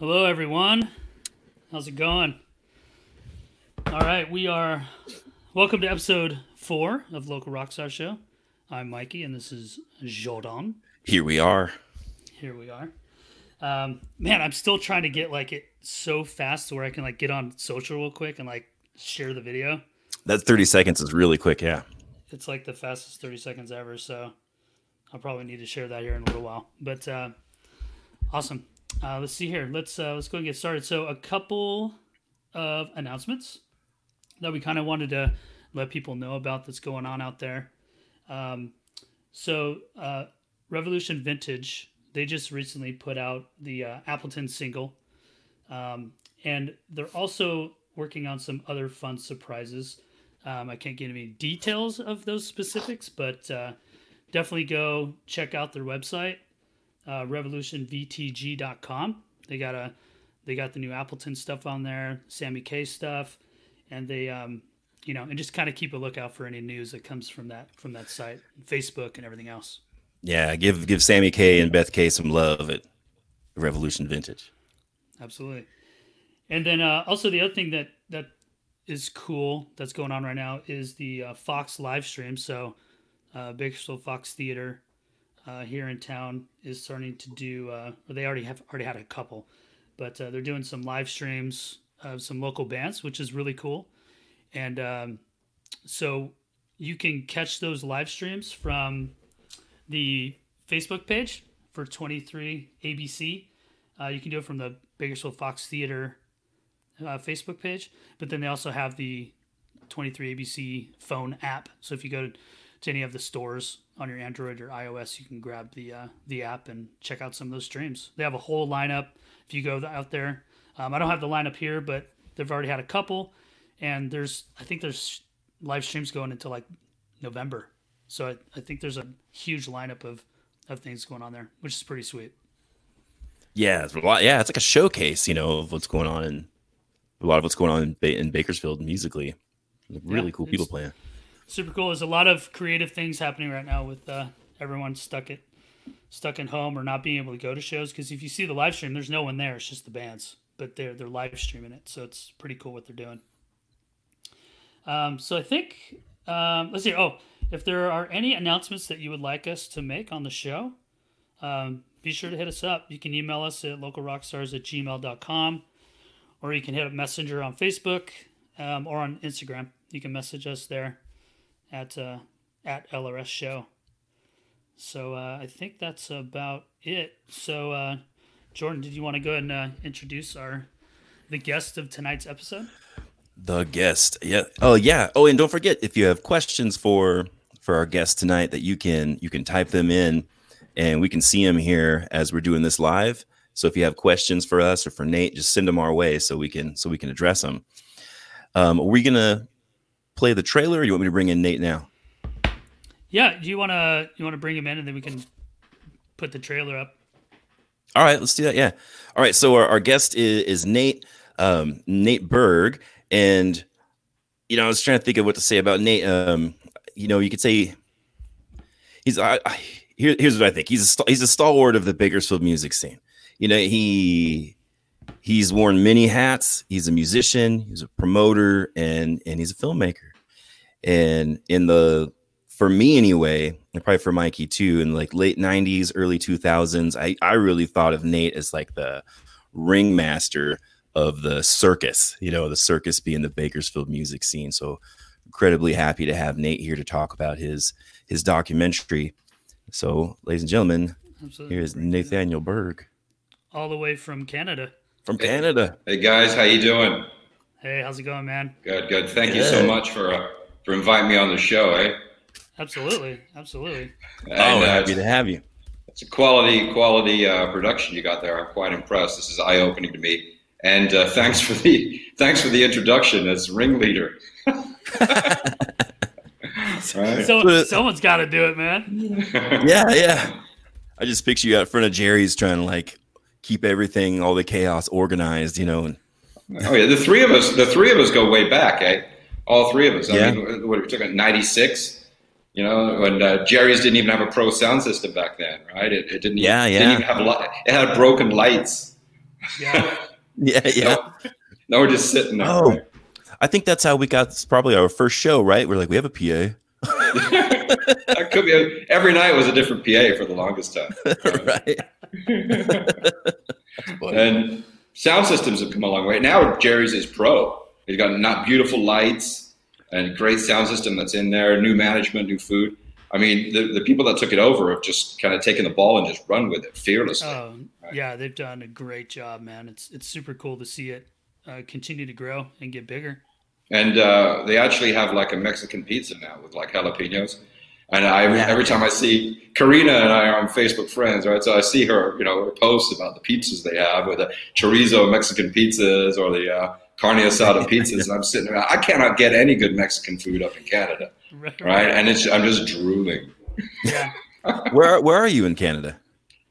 Hello, everyone. How's it going? All right, we are. Welcome to episode four of Local Rockstar Show. I'm Mikey, and this is Jordan. Here we are. Here we are. Um, man, I'm still trying to get like it so fast to where I can like get on social real quick and like share the video. That 30 seconds is really quick, yeah. It's like the fastest 30 seconds ever, so I'll probably need to share that here in a little while. But uh, awesome. Uh, let's see here. Let's uh, let's go and get started. So a couple of announcements that we kind of wanted to let people know about that's going on out there. Um, so uh, Revolution Vintage, they just recently put out the uh, Appleton single, um, and they're also working on some other fun surprises. Um, I can't get any details of those specifics, but uh, definitely go check out their website, uh, revolutionvtg.com. They got a they got the new Appleton stuff on there, Sammy K stuff, and they um, you know, and just kind of keep a lookout for any news that comes from that from that site, Facebook, and everything else. Yeah, give give Sammy K and Beth K some love at Revolution Vintage. Absolutely, and then uh, also the other thing that that is cool that's going on right now is the uh, Fox live stream. So, uh, Bakersfield Fox Theater uh, here in town is starting to do. Uh, or they already have already had a couple, but uh, they're doing some live streams of some local bands, which is really cool. And um, so you can catch those live streams from the Facebook page for 23 ABC. Uh, you can do it from the Bakersfield Fox Theater uh, Facebook page, but then they also have the 23 ABC phone app. So if you go to any of the stores on your Android or iOS, you can grab the uh, the app and check out some of those streams. They have a whole lineup. If you go out there, um, I don't have the lineup here, but they've already had a couple, and there's I think there's live streams going until like November. So I, I think there's a huge lineup of of things going on there, which is pretty sweet. Yeah, it's a lot. Yeah, it's like a showcase, you know, of what's going on in a lot of what's going on in, ba- in Bakersfield musically. Really Yeah, cool people playing. Super cool. There's a lot of creative things happening right now with uh, everyone stuck at stuck at home or not being able to go to shows. Because if you see the live stream, there's no one there. It's just the bands, but they're they're live streaming it, so it's pretty cool what they're doing. Um, so I think um, let's see. Oh, if there are any announcements that you would like us to make on the show, um, be sure to hit us up. You can email us at localrockstars at gmail.com or you can hit up Messenger on Facebook um, or on Instagram. You can message us there at uh, at LRS Show. So uh, I think that's about it. So uh, Jordan, did you want to go ahead and uh, introduce our the guest of tonight's episode? The guest. Yeah. Oh yeah. Oh, and don't forget if you have questions for for our guest tonight that you can you can type them in and we can see them here as we're doing this live. So if you have questions for us or for Nate, just send them our way so we can so we can address them. Um, are we gonna play the trailer or you want me to bring in Nate now? Yeah, do you want to you want to bring him in and then we can put the trailer up? All right, let's do that. Yeah. All right. So our, our guest is, is Nate, um, Nate Berg, and you know I was trying to think of what to say about Nate. Um, you know, you could say he's. I, I, here, here's what I think. He's a he's a stalwart of the Bakersfield music scene. You know, he he's worn many hats. He's a musician. He's a promoter, and and he's a filmmaker. And in the for me anyway, and probably for Mikey too, in like late '90s, early 2000s, I I really thought of Nate as like the ringmaster of the circus. You know, the circus being the Bakersfield music scene. So incredibly happy to have Nate here to talk about his his documentary. So, ladies and gentlemen, Absolutely. here is Nathaniel Berg all the way from Canada. From Canada. Hey guys, how you doing? Hey, how's it going, man? Good, good. Thank you so much for uh, for inviting me on the show. Eh? Absolutely, absolutely. And, oh, uh, happy to have you. it's a quality quality uh, production you got there. I'm quite impressed. This is eye opening to me. And uh, thanks for the thanks for the introduction as ringleader. Right? So But- someone's got to do it, man. yeah, yeah. I just picture you out front of Jerry's trying to like keep everything, all the chaos organized, you know. And Oh yeah, the three of us. The three of us go way back, eh? All three of us. I Yeah. mean, what are we talking about? Ninety six. You know, when uh, Jerry's didn't even have a pro sound system back then, right? It, it didn't. Yeah, Even, yeah. Didn't even have li- It had broken lights. Yeah. Yeah, yeah. No, no, we're just sitting there. Oh. I think that's how we got probably our first show, right? We're like, we have a PA. that could be a, every night was a different PA for the longest time. right. and sound systems have come a long way. Now Jerry's is pro. He's got not beautiful lights and great sound system that's in there. New management, new food. I mean, the, the people that took it over have just kind of taken the ball and just run with it fearlessly. Oh, yeah, they've done a great job, man. It's it's super cool to see it uh, continue to grow and get bigger. And uh, they actually have like a Mexican pizza now with like jalapenos. And I Yeah. every time I see Karina and I are on Facebook friends, right? So I see her, you know, her posts about the pizzas they have, or the chorizo Mexican pizzas, or the uh, carne asada pizzas, and I'm sitting there. I cannot get any good Mexican food up in Canada, right? And it's I'm just drooling. Yeah. Where where are you in Canada?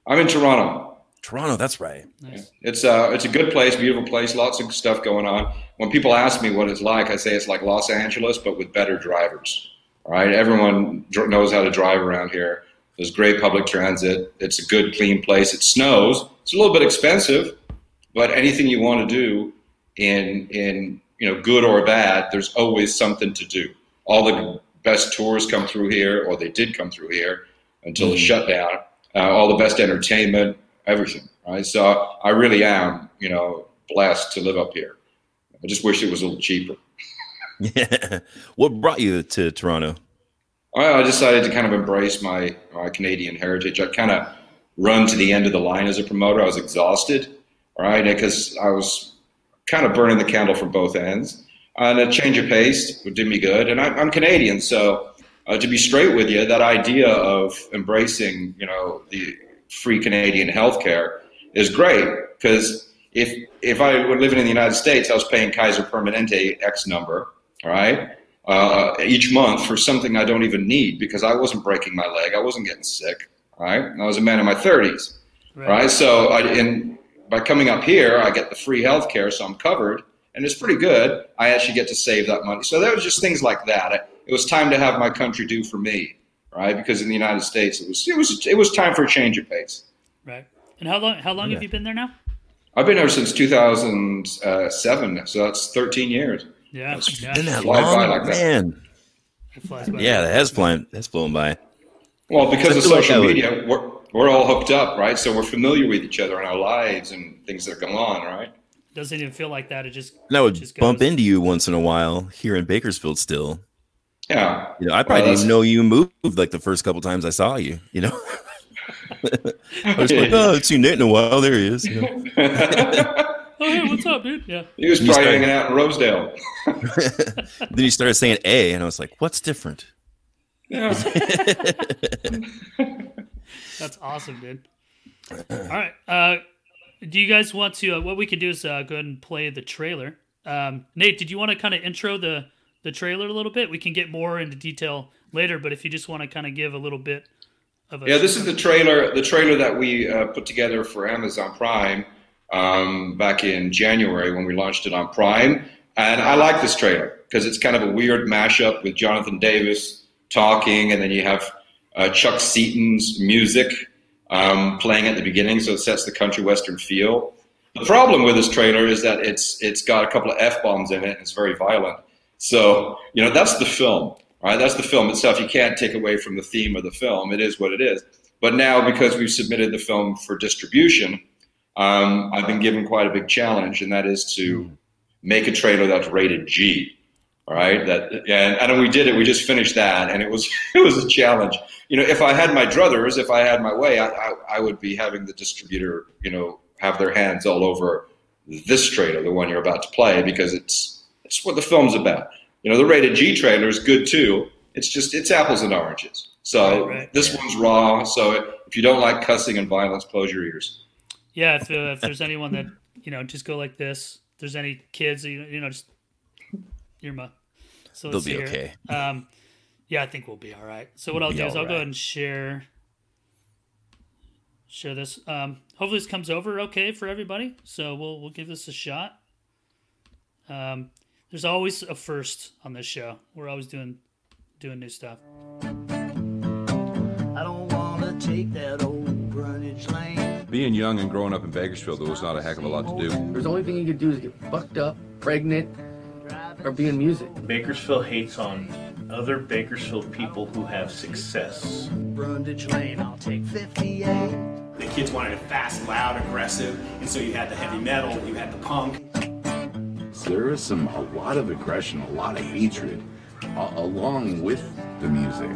I'm in Toronto. Toronto, that's right. Nice. It's uh, it's a good place, beautiful place, lots of stuff going on. When people ask me what it's like, I say it's like Los Angeles, but with better drivers. All right, everyone dr- knows how to drive around here. There's great public transit. It's a good, clean place. It snows. It's a little bit expensive, but anything you want to do in in you know good or bad, there's always something to do. All the best tours come through here, or they did come through here until the Mm. shutdown. Uh, all the best entertainment, everything. Right. So I really am, you know, blessed to live up here. I just wish it was a little cheaper. Yeah. What brought you to Toronto? I decided to kind of embrace my, my Canadian heritage. I kind of run to the end of the line as a promoter. I was exhausted, right? Because I was kind of burning the candle from both ends. And a change of pace would do me good. And I, I'm Canadian, so uh, to be straight with you, that idea of embracing, you know, the free Canadian healthcare is great because if if I were living in the United States, I was paying Kaiser Permanente X number, all right, uh, each month for something I don't even need because I wasn't breaking my leg, I wasn't getting sick, all right. I was a man in my 30s, Right. right? So I, in by coming up here, I get the free health care, so I'm covered, and it's pretty good. I actually get to save that money. So there was just things like that. It was time to have my country do for me, right? Because in the United States, it was it was it was time for a change of pace. Right. And how long? How long Yeah. have you been there now? I've been here since 2007, so that's 13 years. Yeah. It's yeah. been that Fly by long, like that. man. It flies by. Yeah, that has flown. That's flown by. Well, because of feel like social would- media, we're, we're all hooked up, right? So we're familiar with each other and our lives and things that go on, right? Doesn't even feel like that. It just. And I would Just bump goes. into you once in a while here in Bakersfield. Still, Yeah. you know, I probably Well, didn't even know you moved like the first couple times I saw you. You know, I was like, oh, I haven't seen Nate in a while. There he is. You know? Oh, hey, what's up, dude? Yeah. he was You probably started- hanging out in Rosedale. then you started saying A, and I was like, what's different? Yeah. That's awesome, dude. All right. Uh, do you guys want to? Uh, what we could do is uh, go ahead and play the trailer. Um, Nate, did you want to kind of intro the the trailer a little bit? We can get more into detail later, but if you just want to kind of give a little bit of a Yeah, this is the trailer. The trailer that we uh, put together for Amazon Prime um, back in January when we launched it on Prime, and I like this trailer because it's kind of a weird mashup with Jonathan Davis talking, and then you have uh, Chuck Seaton's music um, playing at the beginning, so it sets the country western feel. The problem with this trailer is that it's it's got a couple of f bombs in it. and It's very violent. So you know that's the film, right? That's the film itself. You can't take away from the theme of the film. It is what it is. But now, because we've submitted the film for distribution, um, I've been given quite a big challenge, and that is to make a trailer that's rated G. All right, that and, and we did it. We just finished that, and it was it was a challenge. You know, if I had my druthers, if I had my way, I, I, I would be having the distributor, you know, have their hands all over this trailer, the one you're about to play, because it's it's what the film's about. You know, the rated G trailer is good too. It's just it's apples and oranges. So Right, right. this one's raw. So if you don't like cussing and violence, close your ears. Yeah. If, uh, if there's anyone that you know, just go like this. If there's any kids, you know, you know just ear my. So They'll be here. okay. Um, yeah, I think we'll be all right. So what I'll do is I'll go ahead and share share this. Um, hopefully this comes over okay for everybody. So we'll we'll give this a shot. Um, there's always a first on this show. We're always doing doing new stuff. I don't wanna take that old Greenwich Lane. Being young and growing up in Bakersfield, there was not a heck of a lot to do. There's the only thing you could do is get fucked up, pregnant, or be in music. Bakersfield hates on other Bakersfield people who have success. Brundage Lane, I'll take 58. The kids wanted it fast, loud, aggressive, and so you had the heavy metal, you had the punk. There is some a lot of aggression, a lot of hatred, uh, along with the music.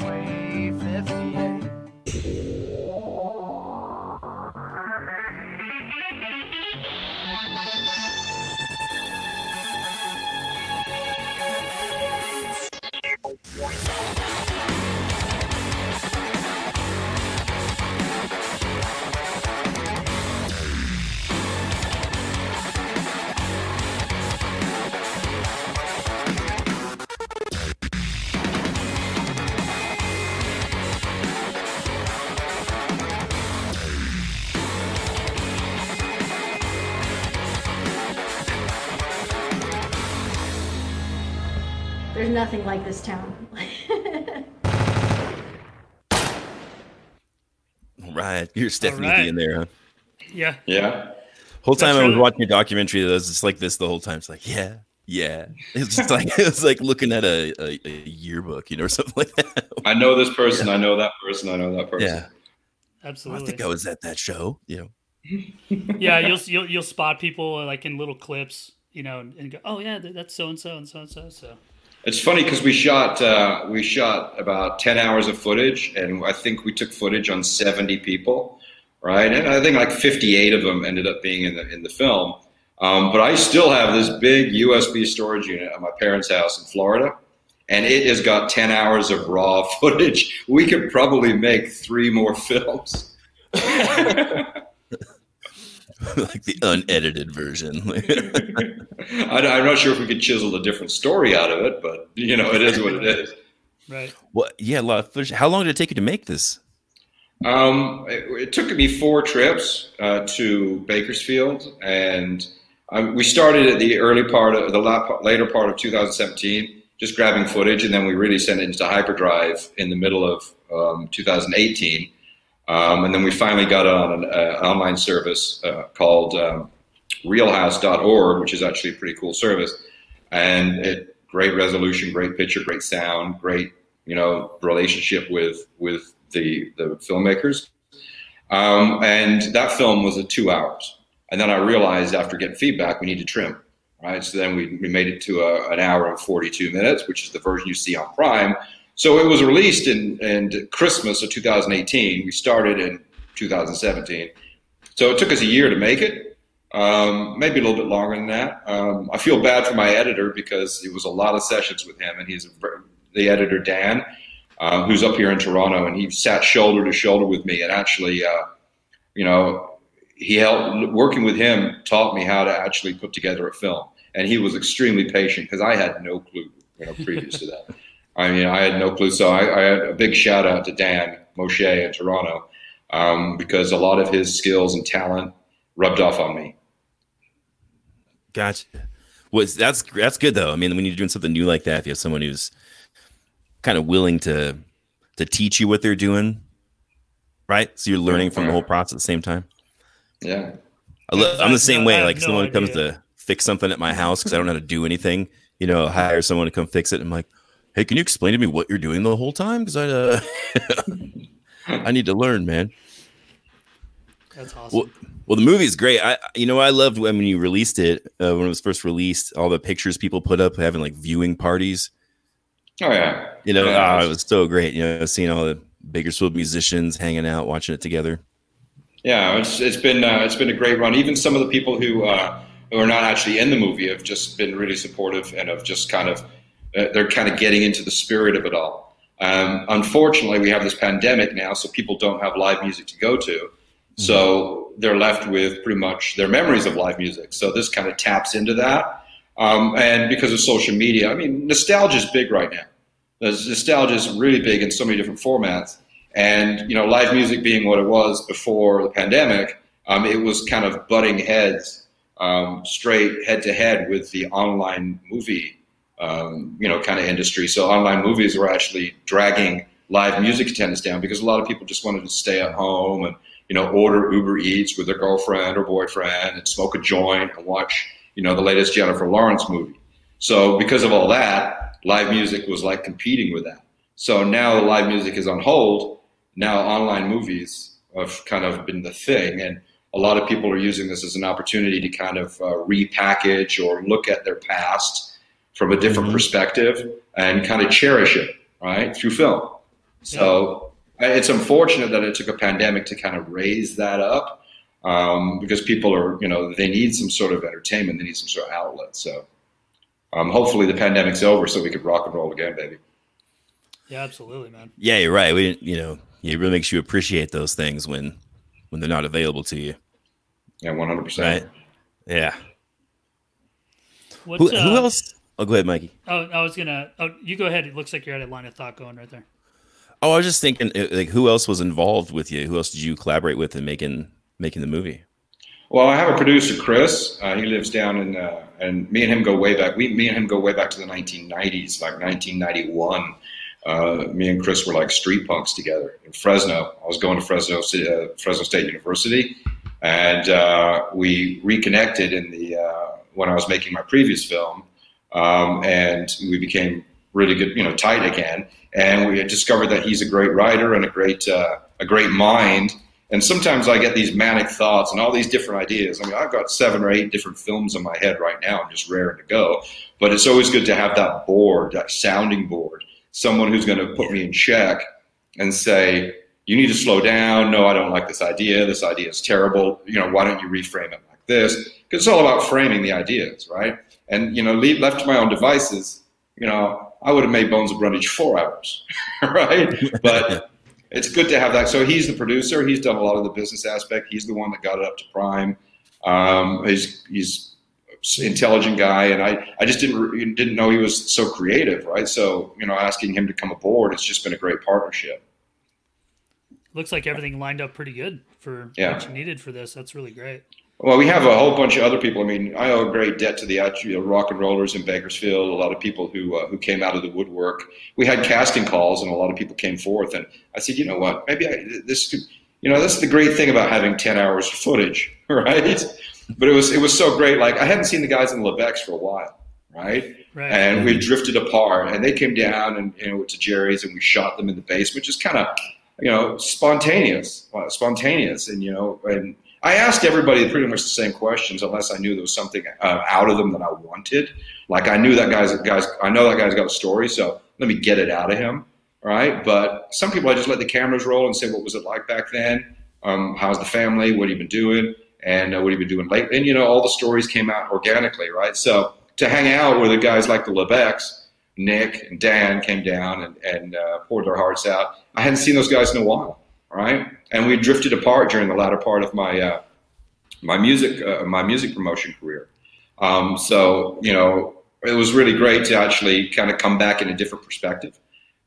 Like this town. Right, you're Stephanie right. B in there, huh? Yeah. Yeah. Whole time That's I was really- watching a documentary that was just like this the whole time. It's like, yeah, yeah. It's just like it's like looking at a, a, a yearbook, you know, or something like that. I know this person. I know that person. I know that person. Yeah, Absolutely. I think I was at that show. You know, yeah, you'll, you'll you'll spot people like in little clips, you know, and, and go, "Oh yeah, that's so and so and so and so." So It's funny because we shot uh, we shot about ten hours of footage, and I think we took footage on seventy people, right? And I think like fifty-eight of them ended up being in the in the film. Um, but I still have this big USB storage unit at my parents' house in Florida, and it has got ten hours of raw footage. We could probably make three more films. like the unedited version. I, I'm not sure if we could chisel a different story out of it, but you know, it is what it is. right, well, yeah, a lot of footage. How long did it take you to make this? Um, it, it took me four trips uh, to Bakersfield, and um, we started at the early part of the la- later part of 2017, just grabbing footage, and then we really sent it into hyperdrive in the middle of um, 2018, um, and then we finally got on an, uh, online service uh, called um, Realhouse.org, which is actually a pretty cool service, and it great resolution, great picture, great sound, great you know relationship with with the the filmmakers. Um, and that film was a two hours. And then I realized after getting feedback, we need to trim, right? So then we, we made it to a, an hour and 42 minutes, which is the version you see on Prime. So it was released in, in Christmas of 2018. We started in 2017. So it took us a year to make it, um, maybe a little bit longer than that. Um, I feel bad for my editor because it was a lot of sessions with him, and he's the editor, Dan uh, who's up here in Toronto, and he sat shoulder to shoulder with me. And actually, uh, you know, he helped working with him taught me how to actually put together a film. And he was extremely patient because I had no clue, you know, previous to that. I mean, I had no clue. So I, I had a big shout out to Dan Moshe in Toronto um, because a lot of his skills and talent rubbed off on me. Gotcha. Was that's that's good though. I mean, when you're doing something new like that, if you have someone who's kind of willing to to teach you what they're doing, right? So you're learning from the whole process at the same time. Yeah. I lo- I'm the same way. Like no someone comes to fix something at my house because I don't know how to do anything. You know, hire someone to come fix it. I'm like, hey, can you explain to me what you're doing the whole time? Because I uh, I need to learn, man. that's awesome. Well, well, the movie is great. I, you know, I loved when you released it uh, when it was first released. All the pictures people put up having like viewing parties. Oh yeah. You know, Yeah, ah, it's- it was so great. You know, seeing all the Bakersfield musicians hanging out, watching it together. Yeah, it's it's been uh, it's been a great run. Even some of the people who uh, who are not actually in the movie have just been really supportive and have just kind of they're kind of getting into the spirit of it all. Um, unfortunately, we have this pandemic now, so people don't have live music to go to. So they're left with pretty much their memories of live music. So this kind of taps into that. Um, and because of social media, I mean, nostalgia is big right now. Nostalgia is really big in so many different formats. And, you know, live music being what it was before the pandemic, um, it was kind of butting heads um, straight head to head with the online movie, um, you know, kind of industry. So online movies were actually dragging live music attendance down because a lot of people just wanted to stay at home and you know, order Uber Eats with their girlfriend or boyfriend and smoke a joint and watch, you know, the latest Jennifer Lawrence movie. So because of all that, live music was like competing with that. So now live music is on hold. Now online movies have kind of been the thing, and a lot of people are using this as an opportunity to kind of uh, repackage or look at their past from a different mm-hmm. perspective and kind of cherish it, right, through film. So yeah. it's unfortunate that it took a pandemic to kind of raise that up um, because people are, you know, they need some sort of entertainment, they need some sort of outlet. So um, hopefully the pandemic's over so we could rock and roll again, baby. Yeah, absolutely, man. Yeah, you're right. We, you know, it really makes you appreciate those things when when they're not available to you. Yeah, one hundred percent. Right. Yeah. Who, uh, who, else? Oh, go ahead, Mikey. Oh, I was gonna. Oh, you go ahead. It looks like you're at a line of thought going right there. Oh, I was just thinking, uh, like, who else was involved with you? Who else did you collaborate with in making making the movie? Well, I have a producer, Chris. Uh, he lives down in, uh, and me and him go way back. We, me and him go way back to the 1990s, like 1991 uh, me and Chris were like street punks together in Fresno. I was going to Fresno, uh, Fresno State University, and uh, we reconnected in the uh, when I was making my previous film, um, and we became really good, you know, tight again. And we discovered that he's a great writer and a great uh, a great mind. And sometimes I get these manic thoughts and all these different ideas. I mean, I've got seven or eight different films in my head right now. I'm just raring to go. But it's always good to have that board, that sounding board someone who's going to put me in check and say, you need to slow down. No, I don't like this idea. This idea is terrible. You know, why don't you reframe it like this? Because it's all about framing the ideas, right? And, you know, left to my own devices, you know, I would have made Bones of Brundage four hours, right? But it's good to have that. So he's the producer. He's done a lot of the business aspect. He's the one that got it up to prime. Um, he's, he's intelligent guy, and I, I just didn't didn't know he was so creative, right? So you know, asking him to come aboard, it's just been a great partnership. Looks like everything lined up pretty good for yeah. what you needed for this. That's really great. Well, we have a whole bunch of other people. I mean, I owe a great debt to the you know, rock and rollers in Bakersfield. A lot of people who uh, who came out of the woodwork. We had casting calls, and a lot of people came forth. And I said, you know what? Maybe I, this could, you know, that's the great thing about having ten hours of footage, right? but it was it was so great. Like I hadn't seen the guys in Levex for a while, right? Right. And we drifted apart, and they came down and you know to Jerry's, and we shot them in the basement, just kind of you know spontaneous, uh, spontaneous, and you know, and I asked everybody pretty much the same questions, unless I knew there was something uh, out of them that I wanted. Like I knew that guy's guys, I know that guy's got a story, so let me get it out of him, right? But some people I just let the cameras roll and say, what was it like back then? Um, how's the family? What have you been doing? and uh, what have you been doing lately? And you know, all the stories came out organically, right? So to hang out with the guys like the Levex, Nick and Dan came down and, and uh, poured their hearts out. I hadn't seen those guys in a while, right? And we drifted apart during the latter part of my uh, my music uh, my music promotion career. Um, so you know, it was really great to actually kind of come back in a different perspective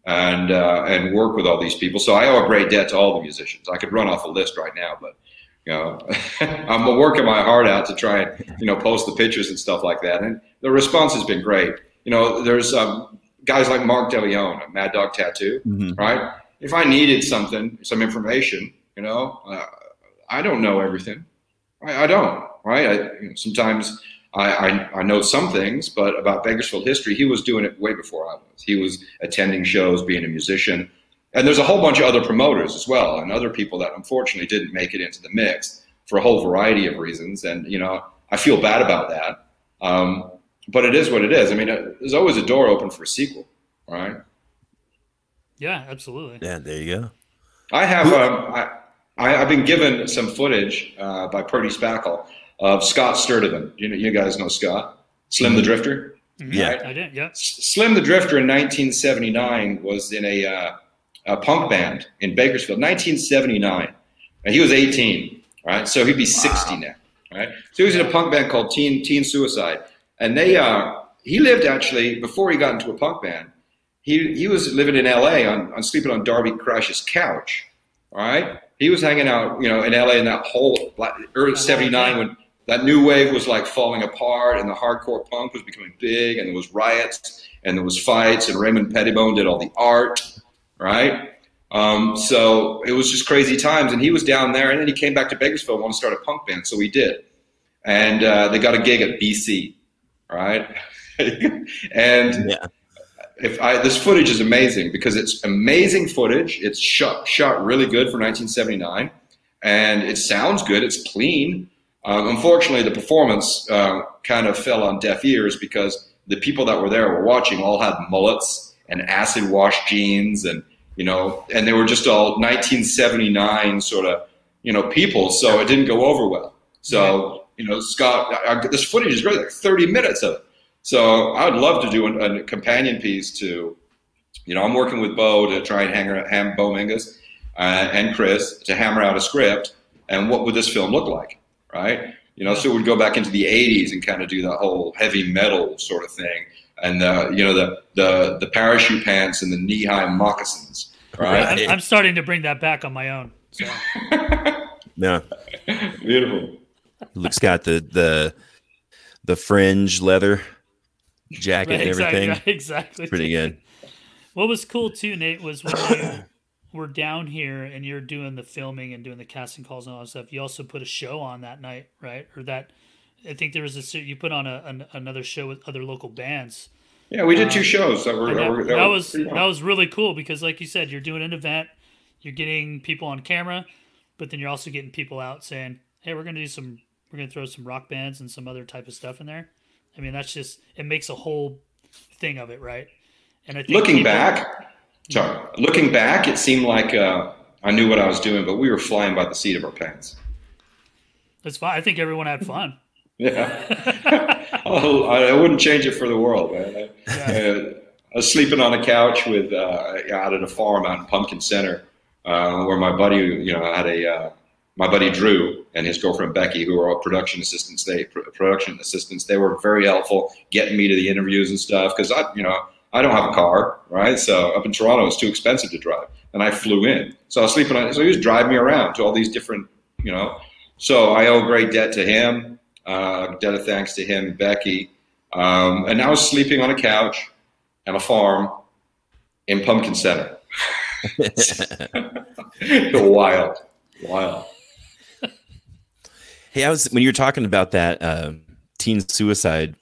and uh, and work with all these people. So I owe a great debt to all the musicians. I could run off a list right now, but you know, I'm working my heart out to try and you know post the pictures and stuff like that, and the response has been great. You know, there's um, guys like Mark DeLeon, Mad Dog Tattoo, mm-hmm. right? If I needed something, some information, you know, uh, I don't know everything. I, I don't, right? I, you know, sometimes I, I, I, know some things, but about Bakersfield history, he was doing it way before I was. He was attending shows, being a musician. And there's a whole bunch of other promoters as well, and other people that unfortunately didn't make it into the mix for a whole variety of reasons. And you know, I feel bad about that. Um, but it is what it is. I mean, uh, there's always a door open for a sequel, right? Yeah, absolutely. Yeah, there you go. I have. Um, I, I, have been given some footage uh, by Purdy Spackle of Scott Sturdivant. You know, you guys know Scott, Slim the Drifter. Mm-hmm. Yeah, right? I did. Yeah, Slim the Drifter in 1979 was in a uh, a punk band in Bakersfield, 1979. And he was 18, right? So he'd be 60 now, right? So he was in a punk band called Teen Teen Suicide, and they uh, he lived actually before he got into a punk band. He he was living in L.A. on, on sleeping on Darby Crash's couch, right? He was hanging out, you know, in L.A. in that whole early '79 when that new wave was like falling apart and the hardcore punk was becoming big and there was riots and there was fights and Raymond Pettibon did all the art right? Um, so it was just crazy times. And he was down there, and then he came back to Bakersfield and wanted to start a punk band. So he did. And uh, they got a gig at BC, right? and Yeah. If I, this footage is amazing because it's amazing footage. It's shot shot really good for 1979, and it sounds good. It's clean. Um, unfortunately, the performance uh, kind of fell on deaf ears because the people that were there were watching all had mullets and acid wash jeans, and you know, and they were just all 1979 sort of you know people. So it didn't go over well. So you know, Scott, I, I, this footage is great, like 30 minutes of it. So I'd love to do a, a companion piece to, you know, I'm working with Bo to try and hang, ham Bo Mingus uh, and Chris to hammer out a script and what would this film look like, right? You know, so we'd go back into the '80s and kind of do that whole heavy metal sort of thing, and uh, you know the the the parachute pants and the knee high moccasins, right? I'm, I'm starting to bring that back on my own. So. Yeah. Beautiful. Luke's got the the the fringe leather jacket Right, and exactly, everything. right, exactly. Pretty good. What was cool too, Nate, was when you were down here and you're doing the filming and doing the casting calls and all that stuff. You also put a show on that night, right? Or that I think there was a you put on a, an, another show with other local bands. Yeah, we did two um, shows that were that, that, were, that were was pretty that was really cool because, like you said, you're doing an event, you're getting people on camera, but then you're also getting people out saying, "Hey, we're gonna do some, we're gonna throw some rock bands and some other type of stuff in there." I mean, that's just it makes a whole thing of it, right? And I think looking people- back, sorry, looking back, it seemed like uh, I knew what I was doing, but we were flying by the seat of our pants. it's fine. I think everyone had fun. Yeah, oh, I I wouldn't change it for the world, man. I, uh, I was sleeping on a couch with uh, out at a farm out in Pumpkin Center, uh, where my buddy, you know, had a uh, my buddy Drew and his girlfriend Becky, who are all production assistants. They production assistants. They were very helpful, getting me to the interviews and stuff because I, you know, I don't have a car, right? So up in Toronto, it's too expensive to drive, and I flew in. So I was sleeping on. So he was driving me around to all these different, you know. So I owe great debt to him. Uh, debt of thanks to him and Becky. Um, and I was sleeping on a couch on a farm in Pumpkin Center. wild, wild. Hey, I was when you were talking about that um, teen suicide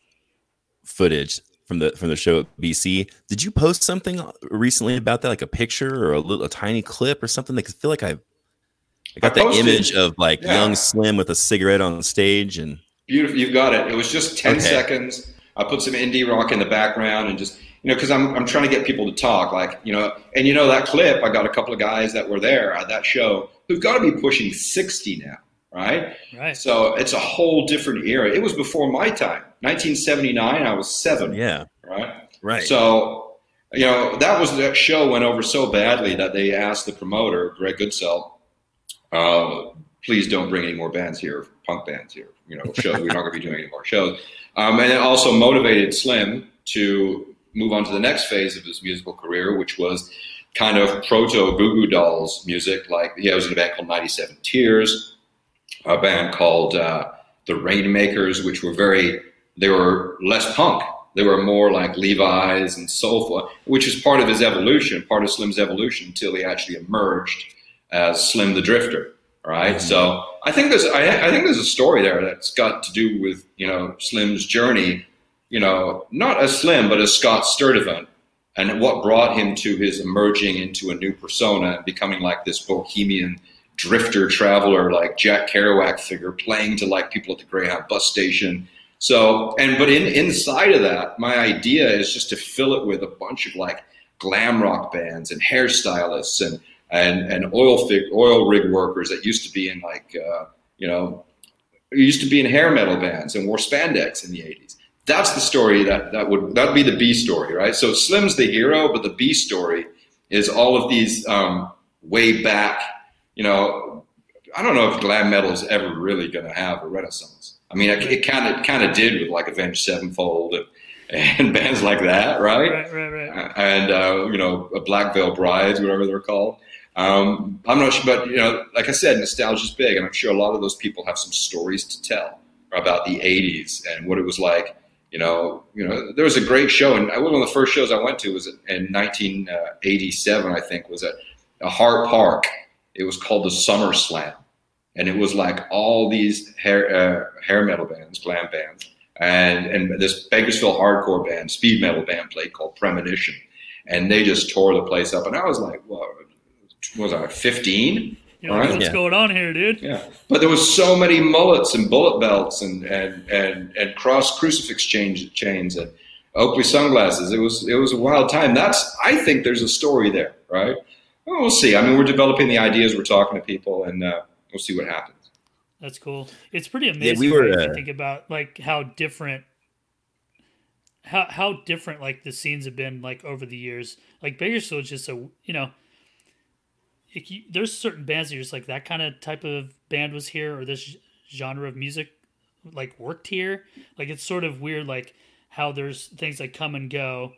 footage from the from the show at BC. Did you post something recently about that, like a picture or a little a tiny clip or something? Like, I feel like I, I got I that posted- image of like yeah. young Slim with a cigarette on stage, and Beautiful. You've got it. It was just 10 Okay. seconds. I put some indie rock in the background and just, you know, because I'm, I'm trying to get people to talk. Like, you know, and you know, that clip, I got a couple of guys that were there at that show who've got to be pushing 60 now, right? Right. So it's a whole different era. It was before my time. 1979, I was seven, yeah, right? right. So, you know, that was that show went over so badly that they asked the promoter, Greg Goodsell, uh, please don't bring any more bands here, punk bands here. You know, shows. We're not going to be doing any more shows. Um, and it also motivated Slim to move on to the next phase of his musical career, which was kind of proto Goo Goo Dolls music. Like he was in a band called 97 Tears, a band called uh, the Rainmakers, which were very, they were less punk. They were more like Levi's and soulful, which was part of his evolution, part of Slim's evolution until he actually emerged as Slim the Drifter, right? So I think there's, I, I think there's a story there that's got to do with you know Slim's journey, you know, not as Slim but as Scott Sturdivant, and what brought him to his emerging into a new persona and becoming like this bohemian drifter traveler, like Jack Kerouac figure, playing to like people at the Greyhound bus station. So, and but in inside of that, my idea is just to fill it with a bunch of like glam rock bands and hairstylists and and and oil fig, oil rig workers that used to be in like uh, you know used to be in hair metal bands and wore spandex in the 80s. That's the story that that would that'd be the B story, right? So Slim's the hero, but the B story is all of these um, way back. You know, I don't know if glam metal is ever really going to have a renaissance. I mean, it- kind of kind of did with like Avenged Sevenfold and, and bands like that, right? Right, right, right. and uh, you know, Black Veil Brides, whatever they're called. Um, I'm not sure, but you know, like I said, nostalgia's big, and I'm sure a lot of those people have some stories to tell about the '80s and what it was like. You know, you know, there was a great show, and one of the first shows I went to was in 1987, I think, was at a Hart Park. It was called the Summer Slam, and it was like all these hair uh, hair metal bands, glam bands, and and this Bakersfield hardcore band, speed metal band played called Premonition, and they just tore the place up. And I was like, what was I, 15? You know, what's Yeah. going on here, dude? Yeah, but there was so many mullets and bullet belts and and and, and cross crucifix chains chains and Oakley sunglasses. It was it was a wild time. That's I think there's a story there, right? Well, we'll see. I mean, we're developing the ideas. We're talking to people, and uh, we'll see what happens. That's cool. It's pretty amazing yeah, we were, if you uh, think about like how different how how different like the scenes have been like over the years. Like Bakersfield's just a you know if you, there's certain bands that are just like that kind of type of band was here or this genre of music like worked here. Like it's sort of weird like how there's things that come and go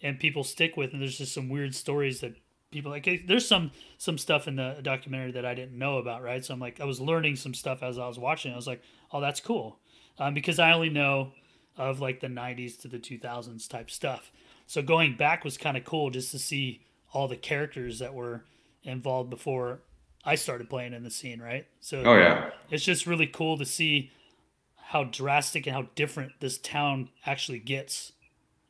and people stick with and there's just some weird stories that people like there's some some stuff in the documentary that I didn't know about, right? So I'm like I was learning some stuff as I was watching. I was like, "Oh, that's cool." Um, because I only know of like the 90s to the 2000s type stuff. So going back was kind of cool just to see all the characters that were involved before I started playing in the scene, right? So Oh yeah, it's just really cool to see how drastic and how different this town actually gets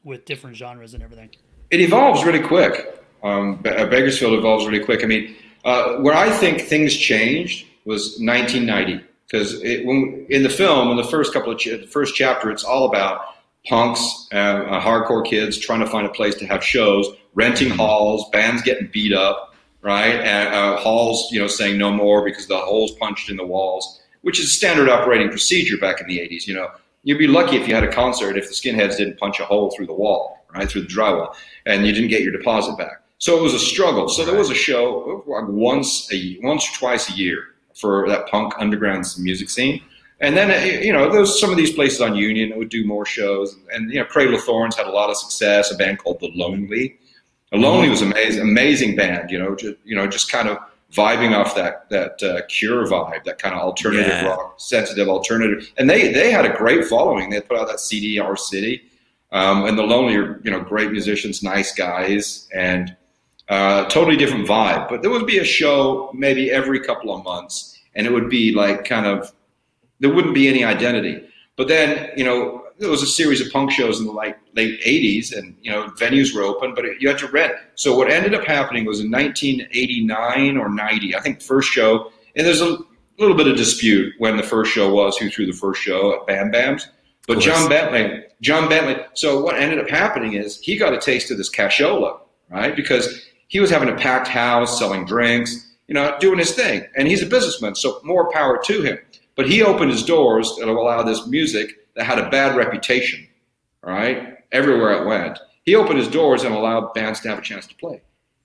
with different genres and everything. it evolves really quick. Um, uh, Bakersfield evolves really quick. I mean, uh, where I think things changed was 1990 because in the film, in the first couple of ch- the first chapter, it's all about punks, uh, uh, hardcore kids trying to find a place to have shows, renting halls, bands getting beat up, right? And, uh, halls, you know, saying no more because the holes punched in the walls, which is standard operating procedure back in the 80s. You know, you'd be lucky if you had a concert if the skinheads didn't punch a hole through the wall, right, through the drywall, and you didn't get your deposit back. So it was a struggle. So there was a show like once a once or twice a year for that punk underground music scene. And then, uh, you know, there's some of these places on Union that would do more shows. And, you know, Cradle of Thorns had a lot of success, a band called The Lonely. The Lonely was amazing, amazing band, you know, just, you know, just kind of vibing off that, that uh, Cure vibe, that kind of alternative Yeah. rock, sensitive alternative. And they, they had a great following. They put out that CD, Our City. Um, and The Lonely are, you know, great musicians, nice guys, and uh, totally different vibe. But there would be a show maybe every couple of months, and it would be like kind of there wouldn't be any identity. But then, you know, there was a series of punk shows in the like late '80s, and you know, venues were open, but you had to rent. So what ended up happening was in 1989 or '90, I think first show, and there's a little bit of dispute when the first show was, who threw the first show at Bam Bam's. But. John Bentley, John Bentley. So what ended up happening is he got a taste of this cashola, right? Because he was having a packed house, selling drinks, you know, doing his thing, and he's a businessman, so more power to him. But he opened his doors to allow this music that had a bad reputation, right? Everywhere it went. He opened his doors and allowed bands to have a chance to play,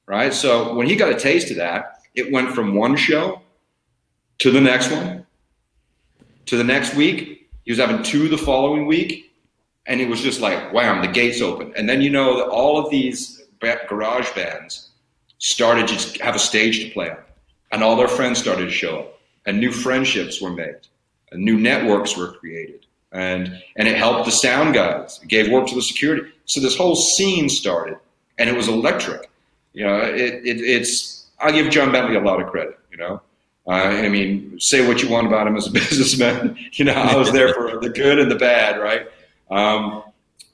right? So when he got a taste of that, it went from one show to the next one to the next week. He was having two the following week, and it was just like wham, the gates open. And then you know that all of these garage bands started to have a stage to play on, and all their friends started to show up, and new friendships were made, and new networks were created, and and it helped the sound guys. It gave work to the security. So this whole scene started, and it was electric. You know, it, it it's. I'll give John Bentley a lot of credit. You know, uh, I mean, say what you want about him as a businessman. You know, I was there for the good and the bad, right? Um,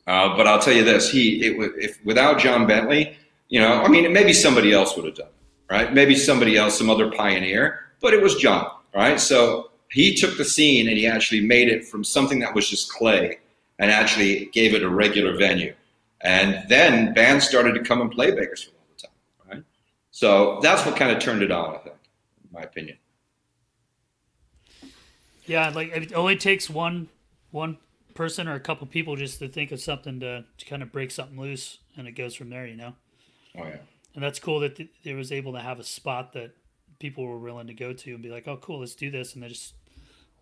uh, but I'll tell you this: he, it, if without John Bentley, you know, I mean, maybe somebody else would have done, it, right? Maybe somebody else, some other pioneer, but it was John, right? So he took the scene and he actually made it from something that was just clay and actually gave it a regular venue. And then bands started to come and play Bakersfield all the time, right? So that's what kind of turned it on, I think, in my opinion. Yeah, like it only takes one one person or a couple people just to think of something to, to kind of break something loose, and it goes from there. You know, Oh yeah. and that's cool that th- they was able to have a spot that people were willing to go to and be like, "Oh, cool, let's do this," and it just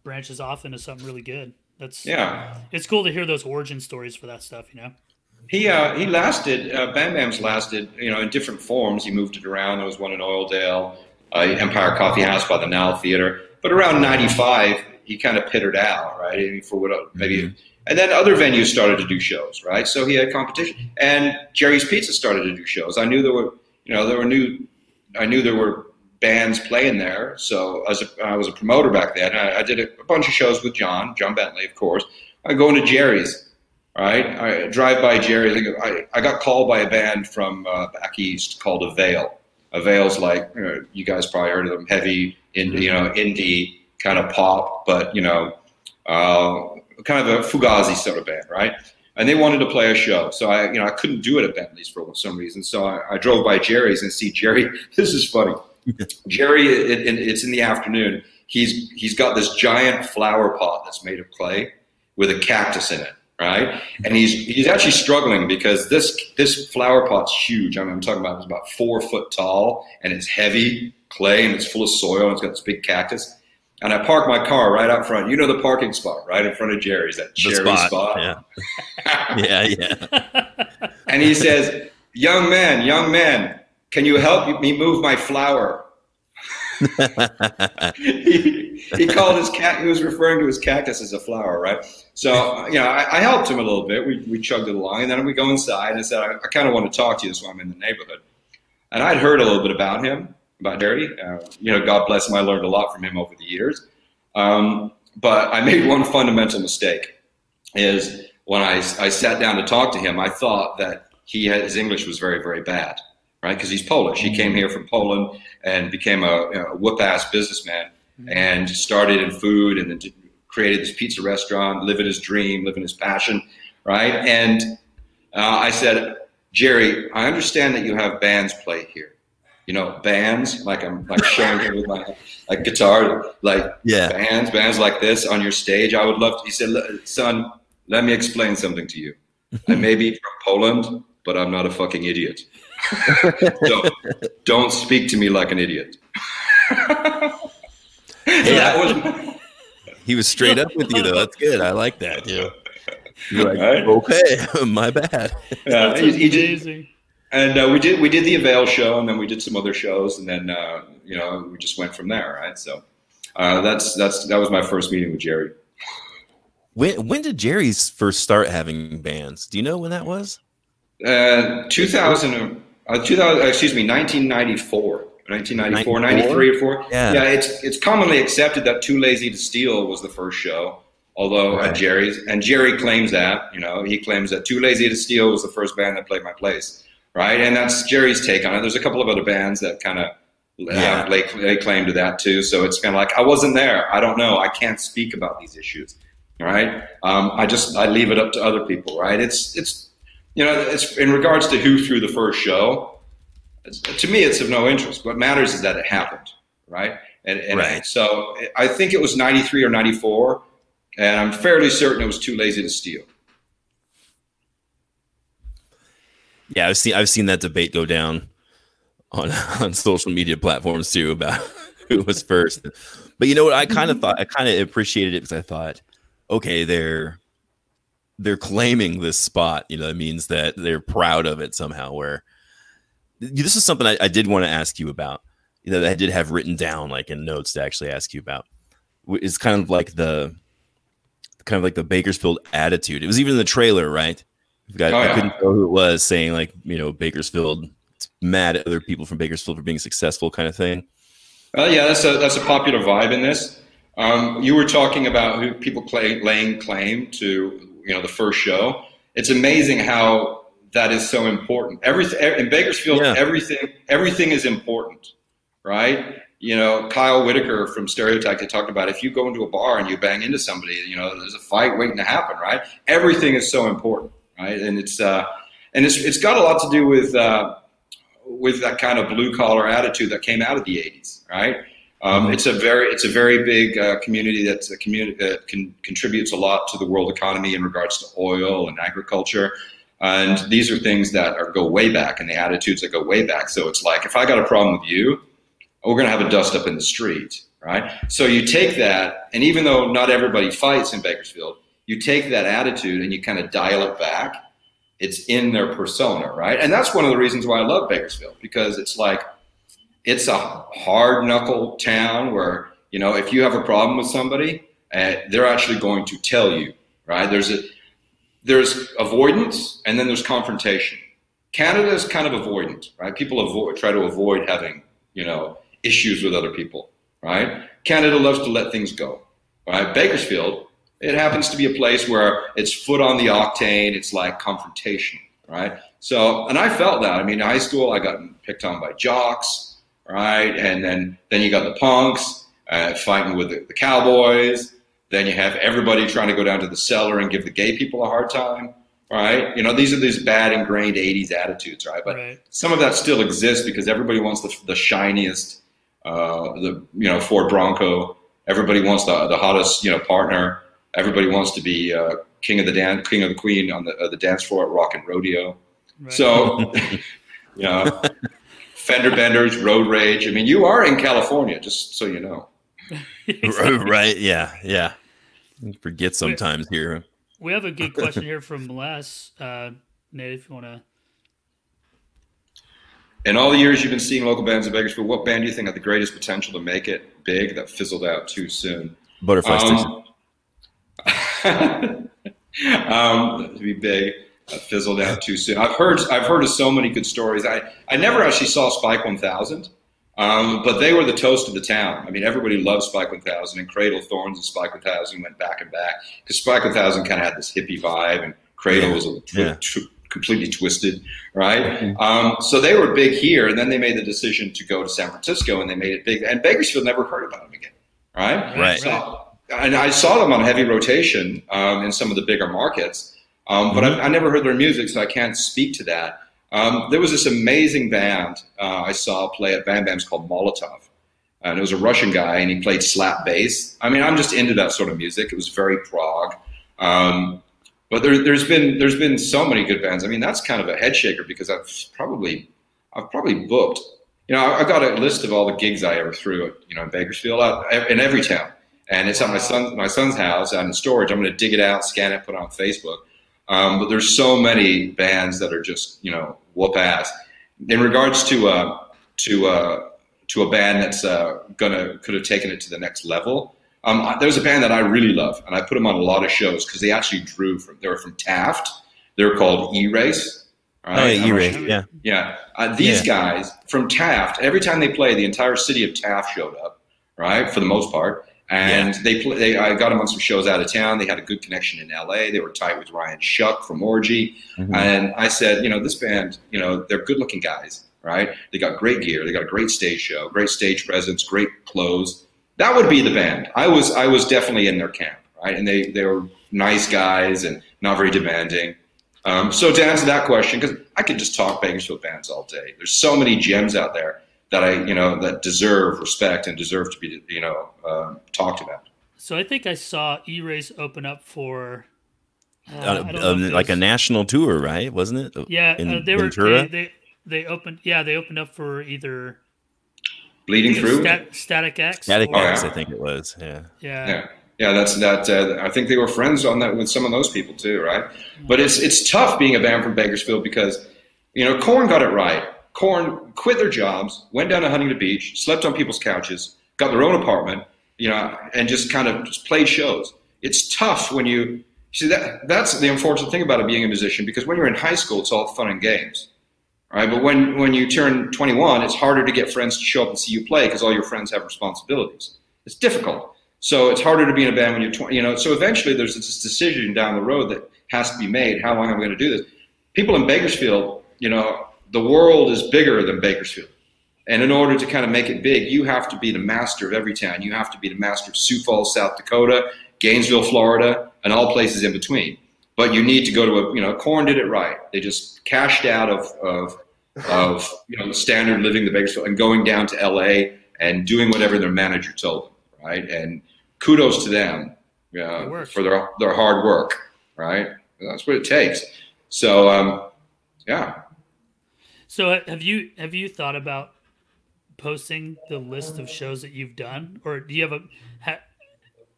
branches off into something really good. That's Yeah. It's cool to hear those origin stories for that stuff. You know. He uh, he lasted. Uh, Bam Bam's lasted. You know, in different forms. He moved it around. There was one in Oildale, uh, Empire Coffee House by the Nile Theater. But around '95, he kind of pittered out, right? I mean, For what maybe, and then other venues started to do shows, right? So he had competition, and Jerry's Pizza started to do shows. I knew there were, you know, there were new I knew there were bands playing there. So as a, I was a promoter back then, I, I did a, a, bunch of shows with John, John Bentley, of course. I go into Jerry's, right? I drive by Jerry's. I, I got called by a band from uh, back east called Avail. Avail's like you, know, you guys probably heard of them, heavy, in, you know, indie kind of pop, but you know, uh, kind of a Fugazi sort of band, right? And they wanted to play a show, so I, you know, I couldn't do it at Bentley's for some reason. So I, I drove by Jerry's and see Jerry. This is funny. Jerry, it, it, it's in the afternoon. He's he's got this giant flower pot that's made of clay with a cactus in it, right? And he's he's actually struggling because this this flower pot's huge. I mean, I'm talking about it's about four foot tall and it's heavy clay and it's full of soil and it's got this big cactus. And I park my car right out front. You know the parking spot right in front of Jerry's, that The cherry spot, spot. yeah. yeah, yeah. And he says, "Young man, young man, can you help me move my flower?" he, he called his cat. He was referring to his cactus as a flower, right? So you know, I, I helped him a little bit. We we chugged it along, and then we go inside and I said, "I, I kind of want to talk to you, so I'm in the neighborhood." And I'd heard a little bit about him, about Jerry. Uh, you know, God bless him. I learned a lot from him over the years. Um, but I made one fundamental mistake. Is when I I sat down to talk to him, I thought that he had, his English was very very bad right? Because he's Polish. He came here from Poland and became a, a whoop ass businessman and started in food and then created this pizza restaurant, living his dream, living his passion, right? And uh, I said, Jerry, I understand that you have bands play here. You know, bands like I'm like showing here with my like guitar, like Yeah. bands, bands like this on your stage. I would love to. He said, son, let me explain something to you. I may be from Poland, but I'm not a fucking idiot. so don't speak to me like an idiot. So that was He was straight up with you though. That's good. I like that. Yeah. You're like, Right. okay, my bad. yeah, That's he, he did, amazing. And uh, we did we did the Avail show, and then we did some other shows, and then uh, you know we just went from there, right? So uh, that's that's that was my first meeting with Jerry. When when did Jerry's first start having bands? Do you know when that was? Uh, 2000, uh, 2000, excuse me, 1994. 1994, 94? 93 or 4. Yeah. yeah, it's it's commonly accepted that Too Lazy to Steal was the first show, although Right. at Jerry's, and Jerry claims that, you know, he claims that Too Lazy to Steal was the first band that played my place, right? And that's Jerry's take on it. There's a couple of other bands that kind of Yeah. have lay, lay claim to that too. So it's kind of like, I wasn't there. I don't know. I can't speak about these issues, right? Um, I just, I leave it up to other people, right? It's, it's, you know, it's in regards to who threw the first show. It's, to me, it's of no interest. What matters is that it happened, right? And, and Right. so I think it was 93 or 94, and I'm fairly certain it was too lazy to steal. Yeah, I've seen I've seen that debate go down on on social media platforms too about who was first. But you know what? I kind of mm-hmm. thought I kind of appreciated it because I thought, okay, they're they're claiming this spot. You know, it means that they're proud of it somehow. Where this is something I, I did want to ask you about. You know, that I did have written down like in notes to actually ask you about. It's kind of like the kind of like the Bakersfield attitude. It was even in the trailer, right? Got, Oh, I couldn't know who it was saying like you know Bakersfield mad at other people from Bakersfield for being successful, kind of thing. Well, yeah, that's a that's a popular vibe in this. Um, you were talking about who people claim, laying claim to, you know, the first show. It's amazing how that is so important. Everything in Bakersfield, Yeah. everything everything is important, right? You know, Kyle Whitaker from Stereotype they talked about if you go into a bar and you bang into somebody, you know, there's a fight waiting to happen, right? Everything is so important, right? And it's uh, and it's it's got a lot to do with. Uh, with that kind of blue collar attitude that came out of the 80s, right? Um, It's a very it's a very big uh, community that's a community that can, contributes a lot to the world economy in regards to oil and agriculture. And these are things that are go way back and the attitudes that go way back. So it's like if I got a problem with you, we're going to have a dust up in the street, right? So you take that, and even though not everybody fights in Bakersfield, you take that attitude and you kind of dial it back. It's in their persona, right? And that's one of the reasons why I love Bakersfield because it's like it's a hard knuckle town where you know if you have a problem with somebody, uh, they're actually going to tell you, right? There's a there's avoidance and then there's confrontation. Canada is kind of avoidant, right? People avoid try to avoid having you know, issues with other people, right? Canada loves to let things go, right? Bakersfield, it happens to be a place where it's foot on the octane. It's like confrontation, right? So, and I felt that. I mean, in high school, I got picked on by jocks, right? And then then you got the punks uh, fighting with the, the cowboys. Then you have everybody trying to go down to the cellar and give the gay people a hard time, right? You know, these are these bad ingrained '80s attitudes, right? But Right. some of that still exists because everybody wants the, the shiniest, uh, the you know Ford Bronco. Everybody wants the the hottest you know partner. Everybody wants to be uh, king of the dance, king of the queen on the uh, the dance floor at Rock and Rodeo. Right. So, you know, fender benders, road rage. I mean, you are in California, just so you know. right? Yeah, yeah. Forget sometimes here. we have a good question here from Les. Uh, Nate, if you want to. In all the years you've been seeing local bands in Bakersfield, what band do you think had the greatest potential to make it big that fizzled out too soon? Butterfly Station. Um, um, to be big, uh, fizzled out too soon. I've heard I've heard of so many good stories. I, I never actually saw Spike 1000, um, but they were the toast of the town. I mean, everybody loved Spike 1000, and Cradle Thorns and Spike 1000 went back and back because Spike 1000 kind of had this hippie vibe, and Cradle was a tw- Yeah. tw- completely twisted, right? Um, so they were big here, and then they made the decision to go to San Francisco, and they made it big. And Bakersfield never heard about them again, right? Right. So, and I saw them on heavy rotation um, in some of the bigger markets, um, but I, I never heard their music, so I can't speak to that. Um, there was this amazing band uh, I saw play at Bam Bam's called Molotov, and it was a Russian guy, and he played slap bass. I mean, I'm just into that sort of music. It was very prog. Um, but there, there's been there's been so many good bands. I mean, that's kind of a head shaker because I've probably I've probably booked. You know, I- I've got a list of all the gigs I ever threw at you know in Bakersfield, in every town, and it's at my son my son's house out in storage. I'm going to dig it out, scan it, put it on Facebook. Um, but there's so many bands that are just you know whoop ass. In regards to uh, to uh, to a band that's uh, gonna could have taken it to the next level. Um, there's a band that I really love, and I put them on a lot of shows because they actually drew from. They were from Taft. They're called E-Race. Oh, yeah, E-Ray. Yeah. Yeah. Uh, these Yeah. guys from Taft, every time they play, the entire city of Taft showed up, right, for the most part. And they play. They, I got them on some shows out of town. They had a good connection in L.A. They were tight with Ryan Shuck from Orgy. Mhm. And I said, you know, this band, you know, they're good-looking guys, right? They got great gear. They got a great stage show, great stage presence, great clothes. That would be the band. I was, I was definitely in their camp, right? And they, they were nice guys and not very demanding. Um, so to answer that question, because I could just talk Bakersfield bands all day. There's so many gems out there that I, you know, that deserve respect and deserve to be, you know, um, talked about. So I think I saw E-Race open up for. Uh, Uh, I don't know um, like a national tour, right? Wasn't it? Yeah, in uh, they were. Ventura? They, they they opened. Yeah, they opened up for either Bleeding through. Stat, Static X. Static or- X, yeah. I think it was. Yeah. Yeah. Yeah, yeah, that's that. Uh, I think they were friends on that with some of those people too, right? But it's it's tough being a band from Bakersfield because you know Korn got it right. Korn quit their jobs, went down to Huntington Beach, slept on people's couches, got their own apartment, you know, and just kind of just played shows. It's tough when you see that. That's the unfortunate thing about it being a musician because when you're in high school, it's all fun and games. Right, but when, when you turn 21, it's harder to get friends to show up and see you play because all your friends have responsibilities. It's difficult. So it's harder to be in a band when you're 20. You know, so eventually there's this decision down the road that has to be made. How long am I going to do this? People in Bakersfield, you know, the world is bigger than Bakersfield. And in order to kind of make it big, you have to be the master of every town. You have to be the master of Sioux Falls, South Dakota, Gainesville, Florida, and all places in between. But you need to go to a, you know, Korn did it right. They just cashed out of, of, of you know, standard living the Bakersfield and going down to LA and doing whatever their manager told them, right? And kudos to them uh, for their, their hard work, right? That's what it takes. So, um, yeah, So uh, have you have you thought about posting the list of shows that you've done, or do you have a? Ha,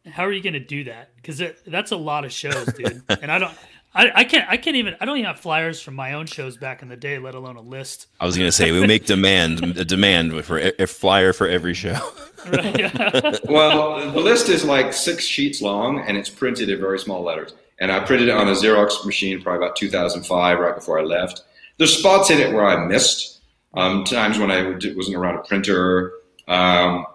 how are you going to do that? Because that's a lot of shows, dude. and I don't. I, I can't. I can't even. I don't even have flyers from my own shows back in the day, let alone a list. I was gonna say we make demand a demand for a, a flyer for every show. Right? well, the list is like six sheets long, and it's printed in very small letters. And I printed it on a Xerox machine probably about 2005, right before I left. There's spots in it where I missed, Um, times when I wasn't around a printer, um,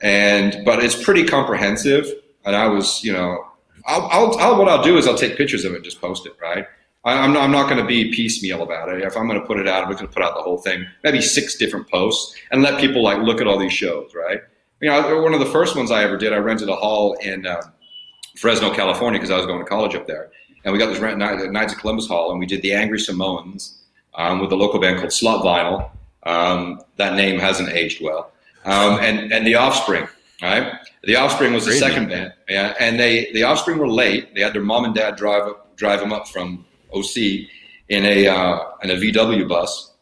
and but it's pretty comprehensive. And I was, you know, I'll, I'll, I'll what I'll do is I'll take pictures of it and just post it, right? I, I'm not, I'm not going to be piecemeal about it. If I'm going to put it out, I'm going to put out the whole thing, maybe six different posts, and let people like look at all these shows, right? You know, one of the first ones I ever did, I rented a hall in uh, Fresno, California, because I was going to college up there, and we got this rent, Knights of Columbus Hall, and we did the Angry Samoans um, with a local band called Slot Vinyl. Um, that name hasn't aged well, um, and and the Offspring, right? The Offspring was the Crazy. second band, yeah, and they the Offspring were late. They had their mom and dad drive up, drive them up from OC in a uh, in a VW bus,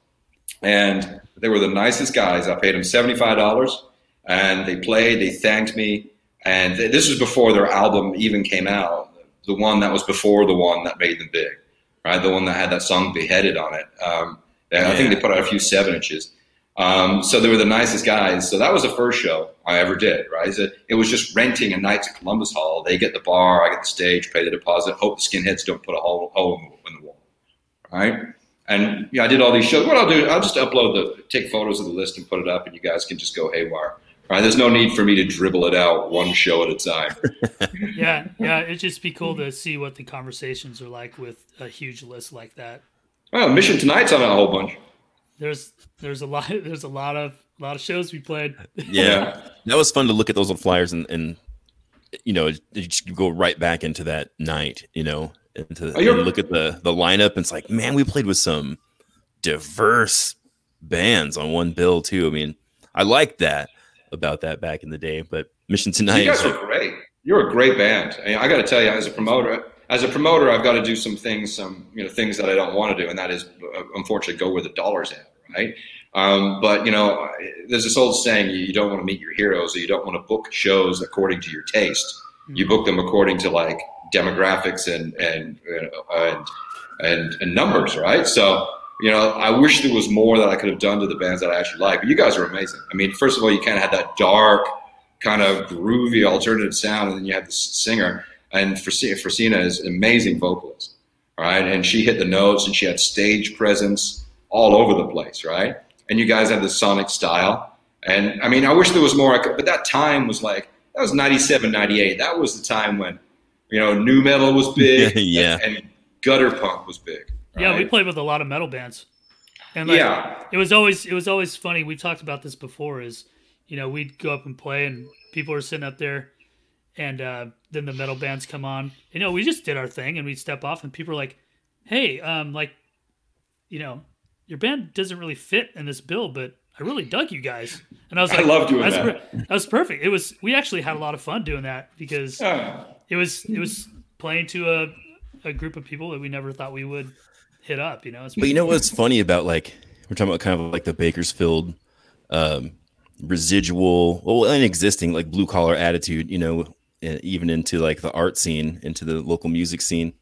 and they were the nicest guys. I paid them seventy five dollars, and they played. They thanked me, and th- this was before their album even came out. The one that was before the one that made them big, right? The one that had that song "Beheaded" on it. Um, and I think they put out a few seven inches. Um, so they were the nicest guys. So that was the first show I ever did, right? It was just renting a night to Columbus Hall. They get the bar, I get the stage, pay the deposit, hope the skinheads don't put a hole, hole in the wall, right? And yeah, I did all these shows. What I'll do, I'll just upload the, take photos of the list and put it up, and you guys can just go haywire. Right? There's no need for me to dribble it out one show at a time. yeah, yeah. It'd just be cool to see what the conversations are like with a huge list like that. Well, Mission Tonight's on a whole bunch. There's there's a lot there's a lot of a lot of shows we played. Yeah, that was fun to look at those little flyers and, and you know, you just go right back into that night, you know, into Oh, you're- and look at the the lineup. And it's like, man, we played with some diverse bands on one bill too. I mean, I like that about that back in the day. But Mission Tonight, You guys is- are great. You're a great band. I, I got to tell you, as a promoter, as a promoter, I've got to do some things, some you know things that I don't want to do, and that is uh, unfortunately go where the dollars at, right? Um, but you know, there's this old saying: you don't want to meet your heroes, or you don't want to book shows according to your taste. You book them according to like demographics and and and and, and numbers, right? So you know, I wish there was more that I could have done to the bands that I actually like. But you guys are amazing. I mean, first of all, you kind of had that dark, kind of groovy alternative sound, and then you had the singer. And Frasina is an amazing vocalist, right? And she hit the notes, and she had stage presence all over the place, right? And you guys had the sonic style. And I mean, I wish there was more. I could, but that time was like that was 97, 98. That was the time when you know nu metal was big, Yeah. and, and gutter punk was big. Yeah, we played with a lot of metal bands. And like, Yeah. it was always it was always funny. We've talked about this before. Is you know we'd go up and play, and people are sitting up there, and uh, then the metal bands come on. You know, we just did our thing, and we'd step off, and people are like, "Hey, um, like, you know, your band doesn't really fit in this bill, but I really dug you guys." And I was like, I love doing that's that. per- that was perfect. It was we actually had a lot of fun doing that because it was it was playing to a a group of people that we never thought we would hit up. You know, it's But you know what's funny about like we're talking about kind of like the Bakersfield um, residual, well, and existing like blue collar attitude, you know, even into like the art scene, into the local music scene.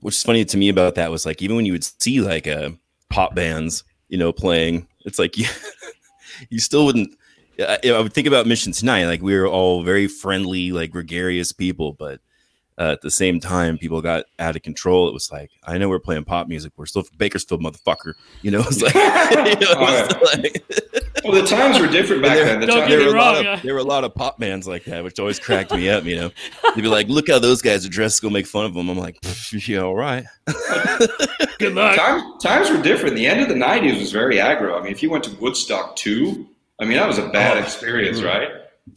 Which is funny to me about that was like even when you would see like uh, pop bands, you know, playing, it's like you you still wouldn't. I, I would think about Mission Tonight, like we were all very friendly, like gregarious people, but uh, at the same time, people got out of control. It was like, I know we're playing pop music. We're still Bakersfield, motherfucker. You know, it's like, you know, it was like- Well, the times were different back there, then. The Don't time- get there me were a lot wrong, of yeah. there were a lot of pop bands like that, which always cracked me up. You know, they'd be like, "Look how those guys are dressed. Go make fun of them." I'm like, "Yeah, all right." good luck. Times, times were different. The end of the '90s was very aggro. I mean, if you went to Woodstock too, I mean, that was a bad experience, right?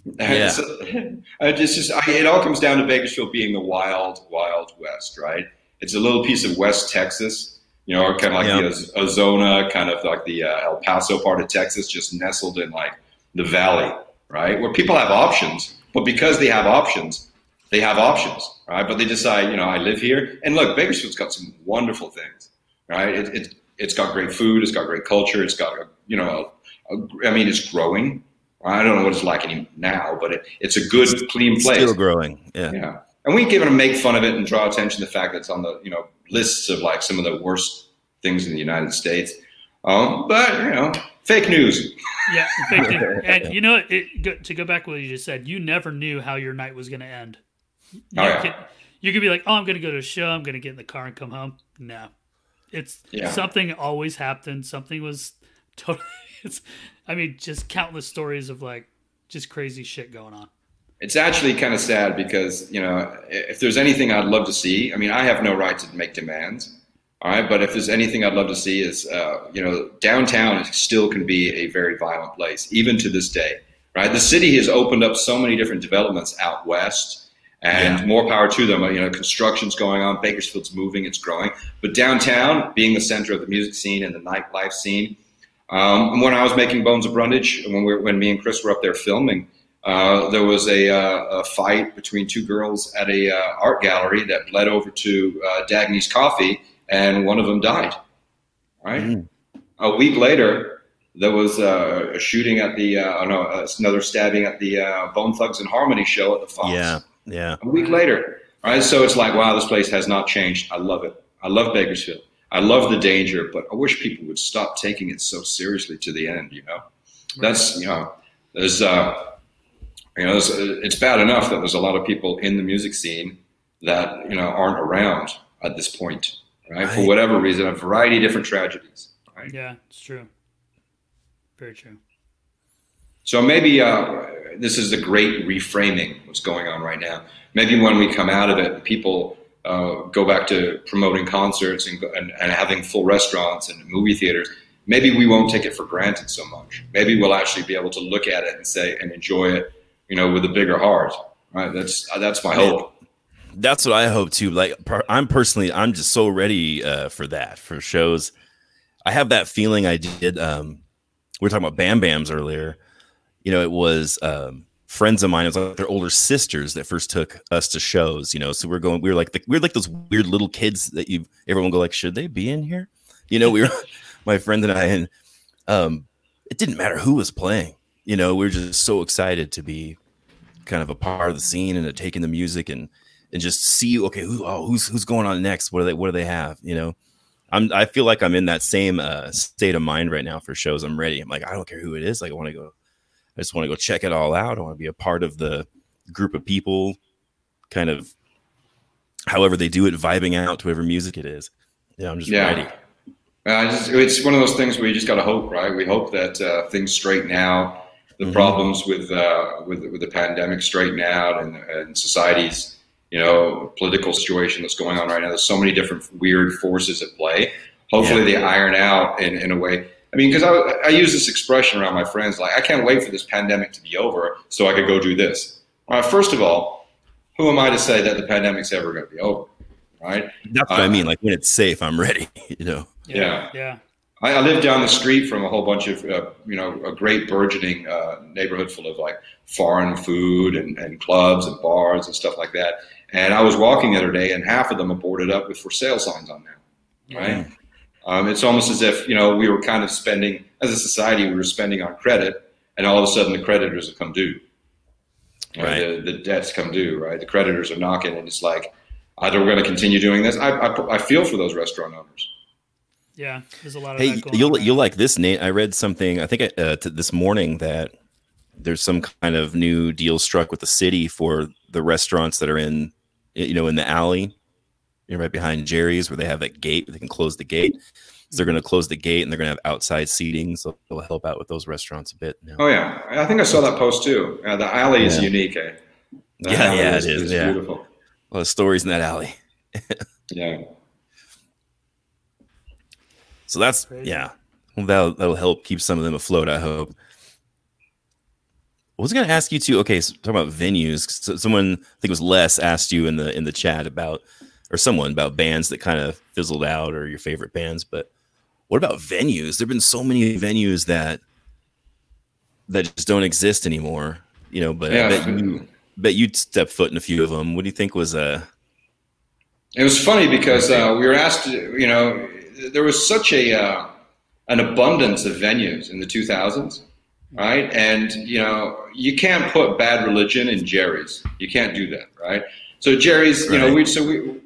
Yeah. so- I just, just I, it all comes down to Bakersfield being the wild, wild west, right? It's a little piece of West Texas, you know, kind of like Yeah. the Ozona, kind of like the uh, El Paso part of Texas, just nestled in like the valley, right? Where people have options, but because they have options, they have options, right? But they decide, you know, I live here, and look, Bakersfield's got some wonderful things, right? It, it, it's got great food, it's got great culture, it's got, you know, a, a, I mean, it's growing. I don't know what it's like any now, but it, it's a good, clean place. Still growing. Yeah. Yeah, and we give it a make fun of it and draw attention to the fact that it's on the you know lists of like some of the worst things in the United States. Um, but you know, fake news. Yeah, fake news. and you know, it, go, to go back to what you just said, you never knew how your night was going to end. You, Oh, yeah. could, you could be like, "Oh, I'm going to go to a show. I'm going to get in the car and come home." No, it's Yeah. something always happened. Something was totally. It's, I mean, just countless stories of like just crazy shit going on. It's actually kind of sad because you know if there's anything I'd love to see, I mean, I have no right to make demands. All right, but if there's anything I'd love to see is, uh, you know, downtown still can be a very violent place, even to this day. Right, the city has opened up so many different developments out west, and Yeah. more power to them. You know, construction's going on, Bakersfield's moving, it's growing. But downtown, being the center of the music scene and the nightlife scene, um, and when I was making Bones of Brundage, when we were, when me and Chris were up there filming, uh, there was a, uh, a fight between two girls at a uh, art gallery that bled over to uh, Dagny's Coffee, and one of them died. Right. Mm. A week later, there was uh, a shooting at the uh, oh no, uh, another stabbing at the uh, Bone Thugs-n-Harmony show at the Fox. Yeah, yeah. A week later, right? So it's like, wow, this place has not changed. I love it. I love Bakersfield. I love the danger, but I wish people would stop taking it so seriously to the end. You know, that's you know, there's uh, you know, there's, it's bad enough that there's a lot of people in the music scene that you know aren't around at this point, right? For whatever reason, a variety of different tragedies. Right? Yeah, it's true. Very true. So maybe uh, this is a great reframing what's going on right now. Maybe when we come out of it, people uh, go back to promoting concerts and, and, and having full restaurants and movie theaters. Maybe we won't take it for granted so much. Maybe we'll actually be able to look at it and say and enjoy it, you know, with a bigger heart. Right? That's that's my hope. That's what I hope too. Like per- I'm personally, I'm just so ready uh, for that for shows. I have that feeling I did. Um, we were talking about Bam Bams earlier. You know, it was um, friends of mine. It was like their older sisters that first took us to shows. You know, so we're going. We were like the, we are like those weird little kids that you everyone go like, should they be in here? You know, we were my friend and I, and um, it didn't matter who was playing. You know, we were just so excited to be kind of a part of the scene and to take in the music and and just see okay who oh who's who's going on next what do they what do they have you know i'm i feel like i'm in that same uh state of mind right now for shows i'm ready i'm like i don't care who it is like i want to go i just want to go check it all out i want to be a part of the group of people kind of however they do it vibing out to whatever music it is yeah i'm just Yeah. ready Uh, just, it's one of those things where you just got to hope, right? We hope that uh, things straighten out, the Mhm. problems with, uh, with with the pandemic straighten out, and, and society's you know political situation that's going on right now. There's so many different weird forces at play. Hopefully, they iron out in, in a way. I mean, because I, I use this expression around my friends, like I can't wait for this pandemic to be over so I could go do this. All right, first of all, who am I to say that the pandemic's ever going to be over? Right? that's what i mean like when it's safe i'm ready you know Yeah. Yeah. I, I live down the street from a whole bunch of, uh, you know, a great burgeoning uh, neighborhood full of like foreign food and, and clubs and bars and stuff like that. And I was walking the other day, and half of them are boarded up with for sale signs on them. Right? Um, it's almost as if you know we were kind of spending as a society, we were spending on credit, and all of a sudden the creditors have come due. Right. The, the debts come due. Right. The creditors are knocking, and it's like, either we're going to continue doing this. I, I, I feel for those restaurant owners. Yeah. There's a lot of Hey, you'll on. you'll like this, Nate. I read something. I think uh, t- this morning that there's some kind of new deal struck with the city for the restaurants that are in, you know, in the alley, you know, right behind Jerry's, where they have that gate. They can close the gate. So they're going to close the gate and they're going to have outside seating. So it'll help out with those restaurants a bit. Now. Oh yeah, I think I saw that post too. Uh, the alley is Yeah. unique. Eh? The Yeah, alley yeah, it is, yeah. beautiful. A lot of stories in that alley. Yeah. So that's Crazy. yeah. Well, that'll that'll help keep some of them afloat. I hope. I was going to ask you too. Okay, so talking about venues. So someone, I think it was Les, asked you in the in the chat about, or someone about bands that kind of fizzled out, or your favorite bands. But what about venues? There've been so many venues that that just don't exist anymore. You know, but Yeah. I bet you bet you'd step foot in a few of them. What do you think was uh It was funny because uh, we were asked. You know, there was such a uh, an abundance of venues in the 2000s, right? And you know, you can't put Bad Religion in Jerry's. You can't do that, right? So Jerry's, you know, we so we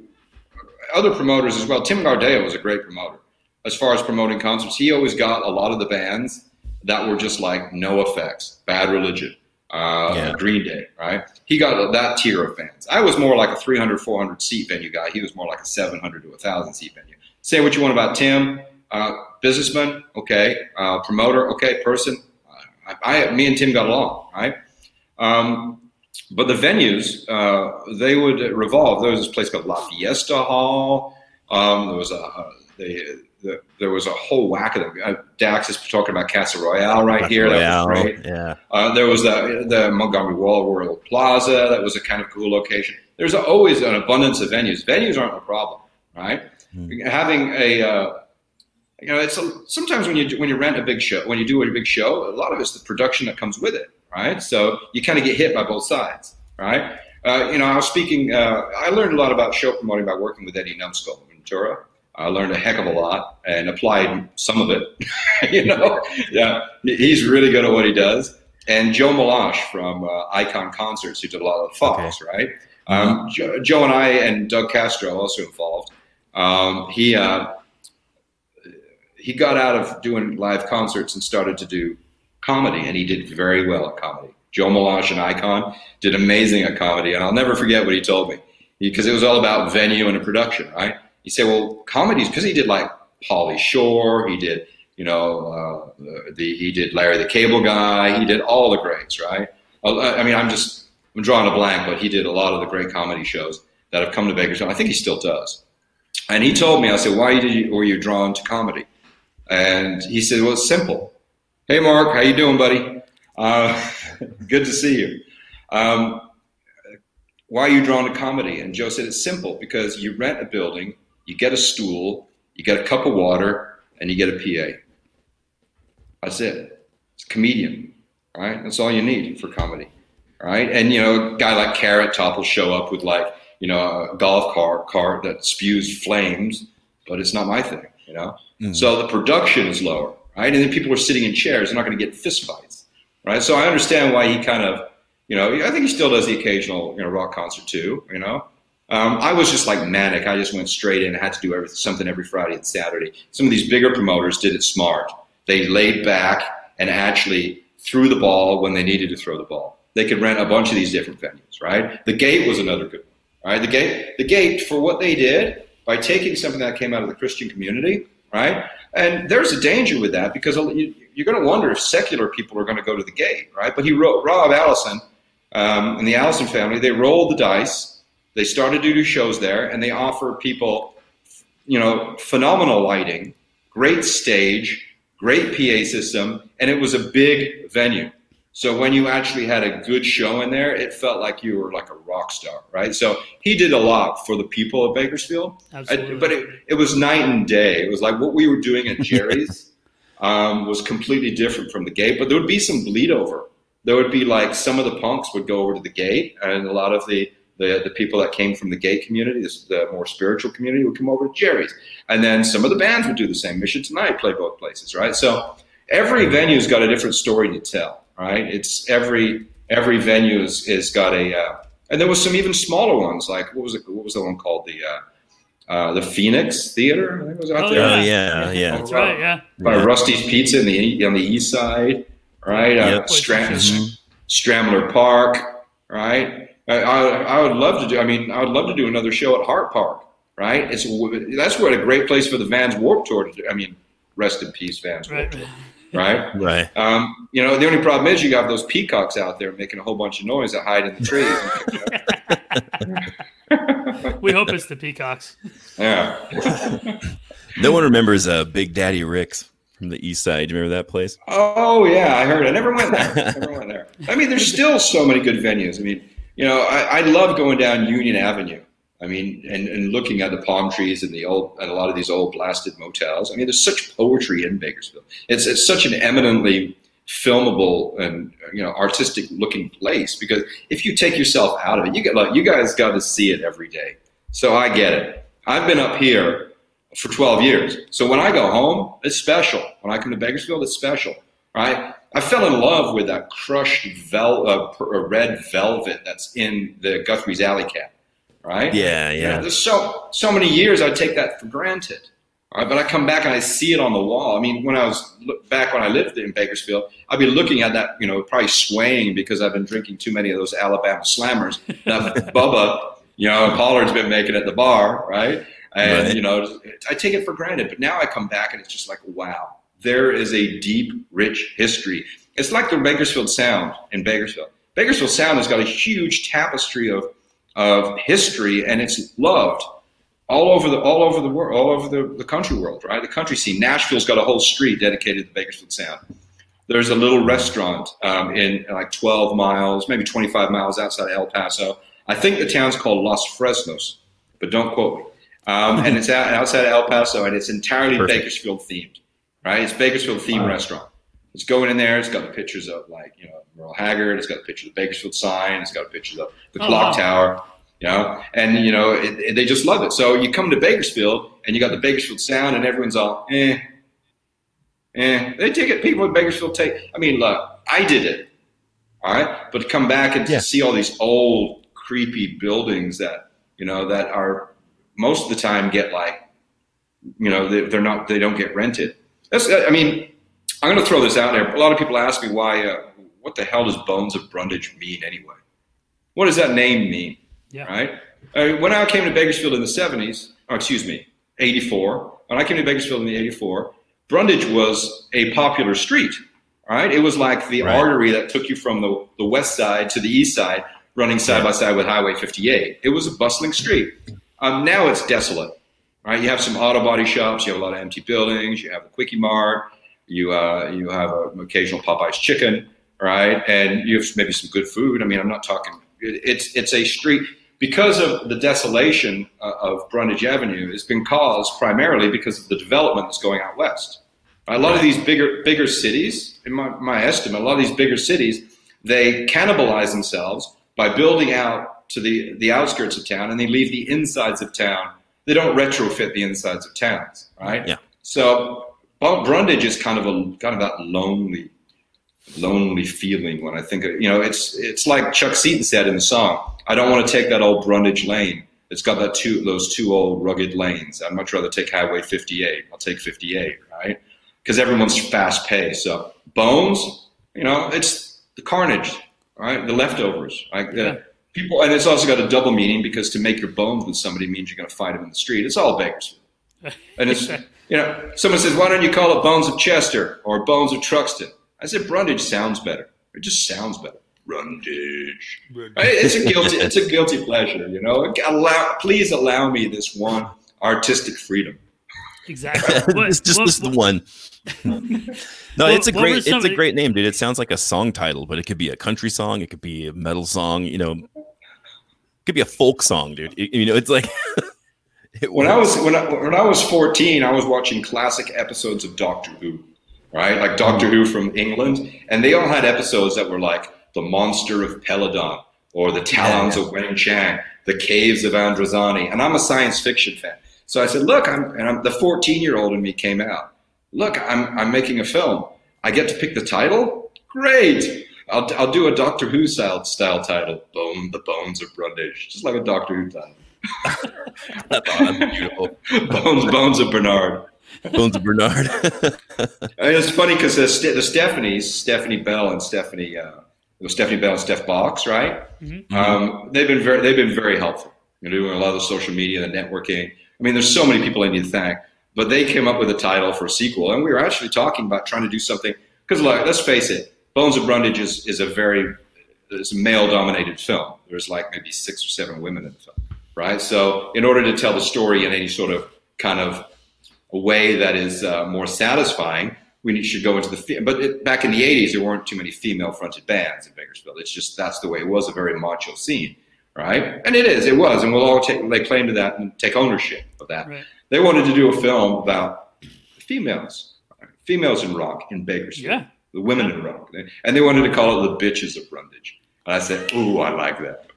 other promoters as well. Tim Gardea was a great promoter as far as promoting concerts. He always got a lot of the bands that were just like NOFX, Bad Religion, uh, Yeah. Green Day, right? He got that tier of fans. I was more like a 300, 400 seat venue guy. He was more like a 700 to 1,000 seat venue. Say what you want about Tim. Uh, businessman, okay, uh, promoter, okay, person. I, I, me and Tim got along, right? Um, but the venues, uh, they would revolve. There was this place called La Fiesta Hall. Um, there was a, a they, the, there was a whole whack of them. Uh, Dax is talking about Casa Royale right here. Royale, that was great. yeah. Uh, there was the, the Montgomery Wall Royal Plaza. That was a kind of cool location. There's always an abundance of venues. Venues aren't a problem, right? Having a uh, you know, it's a, sometimes when you when you rent a big show, when you do a big show, a lot of it's the production that comes with it, right? So you kind of get hit by both sides, right? Uh, you know, I was speaking. Uh, I learned a lot about show promoting by working with Eddie Numbskull in Ventura. I learned a heck of a lot and applied some of it. you know, yeah, he's really good at what he does. And Joe Malash from uh, Icon Concerts, who did a lot of the Fox, right? Um, Joe, Joe, and I and Doug Castro also involved. Um, he uh, he got out of doing live concerts and started to do comedy, and he did very well at comedy. Joe Malash and Icon did amazing at comedy, and I'll never forget what he told me because it was all about venue and a production, right? He said, "Well, comedies because he did like Pauly Shore, he did, you know, uh, the he did Larry the Cable Guy, he did all the greats, right? I mean, I'm just I'm drawing a blank, but he did a lot of the great comedy shows that have come to Bakersfield. I think he still does. And he told me, I said, "Why did you, were you drawn to comedy?" And he said, "Well, it's simple. Hey, Mark, how you doing, buddy? Uh, good to see you. Um, why are you drawn to comedy?" And Joe said, "It's simple because you rent a building, you get a stool, you get a cup of water, and you get a PA. That's it. It's a comedian, right? That's all you need for comedy, right? And you know, a guy like Carrot Top will show up with like." You know, a golf cart cart that spews flames, but it's not my thing. You know, Mhm. so the production is lower, right? And then people are sitting in chairs; they're not going to get fist fights, right? So I understand why he kind of, you know, I think he still does the occasional, you know, rock concert too. You know, um, I was just like manic. I just went straight in. I had to do everything, something every Friday and Saturday. Some of these bigger promoters did it smart. They laid back and actually threw the ball when they needed to throw the ball. They could rent a bunch of these different venues, right? The Gate was another good one. Right, the gate, the gate for what they did by taking something that came out of the Christian community, right? And there's a danger with that because you, you're going to wonder if secular people are going to go to the gate, right? But he wrote Rob Allison um, and the Allison family. They rolled the dice. They started to do shows there, and they offer people, you know, phenomenal lighting, great stage, great PA system, and it was a big venue. So when you actually had a good show in there, it felt like you were like a rock star, right? So he did a lot for the people of Bakersfield, Absolutely. I- but it, it was night and day. It was like what we were doing at Jerry's um, was completely different from the gate, but there would be some bleed over. There would be like some of the punks would go over to the gate, and a lot of the the, the people that came from the gay community, the more spiritual community, would come over to Jerry's, and then some of the bands would do the same. Mission Tonight play both places, right? So every venue's got a different story to tell, right? It's every every venue is, is got a, uh, and there was some even smaller ones, like what was it? What was the one called the uh, uh, the Phoenix Theater? I think it was out Oh, there Oh yeah, yeah. That's right. Yeah. by Rusty's Pizza in the on the east side, right? Uh, Yep. Stram- Mhm. Stramler Park, right? I, I, I would love to do. I mean, I would love to do another show at Hart Park, right? It's that's where a great place for the Vans Warp Tour. To do. I mean, rest in peace, Vans Warp Tour, right? Right. Um, you know, the only problem is you got those peacocks out there making a whole bunch of noise that hide in the trees. We hope it's the peacocks. yeah. No one remembers uh, Big Daddy Rick's from the East Side. Do you remember that place? Oh yeah, I heard. It. I never went there. never went there. I mean, there's still so many good venues. I mean, you know, I, I love going down Union Avenue. I mean, and, and looking at the palm trees and the old and a lot of these old blasted motels. I mean, there's such poetry in Bakersfield. It's it's such an eminently filmable and you know artistic looking place because if you take yourself out of it, you get like you guys got to see it every day. So I get it. I've been up here for 12 years. So when I go home, it's special. When I come to Bakersfield, it's special, right? I fell in love with that crushed vel- uh, uh, red velvet that's in the Guthrie's Alley Cat, right? Yeah, You know, yeah. there's so so many years I take that for granted. All right, but I come back and I see it on the wall. I mean, when I was look, back when I lived in Bakersfield, I'd be looking at that, you know, probably swaying because I've been drinking too many of those Alabama Slammers that Bubba, you know, Pollard's been making at the bar, right? and Right. you know, I take it for granted. But now I come back and it's just like, wow, there is a deep, rich history. It's like the Bakersfield Sound in Bakersfield. Bakersfield Sound has got a huge tapestry of of history, and it's loved all over the all over the world, all over the, the country world, right? The country scene. Nashville's got a whole street dedicated to the Bakersfield Sound. There's a little restaurant um, in like 12 miles, maybe 25 miles outside of El Paso. I think the town's called Los Fresnos, but don't quote me. Um, and it's out, outside of El Paso, and it's entirely Perfect. Bakersfield themed, right? It's Bakersfield themed restaurant. It's going in there. It's got the pictures of like you know Merle Haggard. It's got the picture of the Bakersfield sign. It's got pictures of the Oh, clock wow. tower. You know, and you know it, it- they just love it. So you come to Bakersfield and you got the Bakersfield sound, and everyone's all eh, eh. They take it. People in Bakersfield take. I mean, look, I did it. All right, but to come back and to Yeah. see all these old creepy buildings that you know that are most of the time get like you know they, they're not they don't get rented. That's I mean I'm going to throw this out there. A lot of people ask me why uh, what the hell does Bones of Brundage mean anyway? What does that name mean? Yeah. Right. Uh, when I came to Bakersfield in the 70s, or excuse me, 84. When I came to Bakersfield in the 84, Brundage was a popular street. Right. It was like the Right. artery that took you from the, the west side to the east side, running side by side with Highway 58. It was a bustling street. Um, now it's desolate. Right. You have some auto body shops. You have a lot of empty buildings. You have a quickie mart. You uh, you have an occasional Popeye's chicken. Right. And you have maybe some good food. I mean, I'm not talking. It's it's a street because of the desolation uh, of Brundage Avenue has been caused primarily because of the development that's going out west. A lot of these bigger bigger cities, in my, my estimate, a lot of these bigger cities, they cannibalize themselves by building out to the, the outskirts of town and they leave the insides of town. They don't retrofit the insides of towns, right? Yeah. So Brundage is kind of a kind of that lonely, lonely feeling when I think of you know it's it's like Chuck Seaton said in the song. I don't want to take that old Brundage lane. It's got that two those two old rugged lanes. I'd much rather take Highway 58. I'll take 58, right? Because everyone's fast paced. So Bones, you know, it's the carnage, right? The leftovers, like the Yeah. people, and it's also got a double meaning because to make your bones with somebody means you're going to fight them in the street. It's all Bakersfield, and it's you know, someone says, why don't you call it Bones of Chester or Bones of Truxtun? I said Brundage sounds better. It just sounds better. Brundage. Right? It's a guilty. It's a guilty pleasure. You know. Allow, please allow me this one artistic freedom. Exactly. What- it's just what- this is the what- one. no, What- it's a great it's of a great name, dude. It sounds like a song title, but it could be a country song, it could be a metal song, you know. It could be a folk song, dude. It- you know, it's like it When I was when I, when I was 14, I was watching classic episodes of Doctor Who, right? Like Doctor Who from England, and they all had episodes that were like the Monster of Peladon or the Talons of Weng-Chiang, the Caves of Androzani, and I'm a science fiction fan. So I said, look, I'm and I'm the 14 year old in me came out. Look, I'm I'm making a film. I get to pick the title. Great. I'll, I'll do a Doctor Who style style title. Bone, the Bones of Brundage, just like a Doctor Who title. I thought beautiful. Bones, Bones of Bernard. Bones of Bernard. I mean, it's funny because the, Ste- the Stephanies, Stephanie Bell and Stephanie, uh, it was Stephanie Bell and Steph Box, right? Um, they've been very, they've been very helpful. You're doing a lot of the social media, the networking. I mean, there's so many people I need to thank, but they came up with a title for a sequel, and we were actually talking about trying to do something. Because look, let's face it, Bones of Brundage is, is a very it's a male-dominated film. There's like maybe six or seven women in the film, right? So, in order to tell the story in any sort of kind of a way that is uh, more satisfying, we should go into the. Fe- but it, back in the '80s, there weren't too many female-fronted bands in Bakersfield. It's just that's the way it was. A very macho scene, right? And it is. It was, and we'll all take lay claim to that and take ownership of that. Right. They wanted to do a film about females, females in rock in Bakersfield, Yeah. the women in rock, and they wanted to call it the bitches of Brundage. And I said, "Ooh, I like that.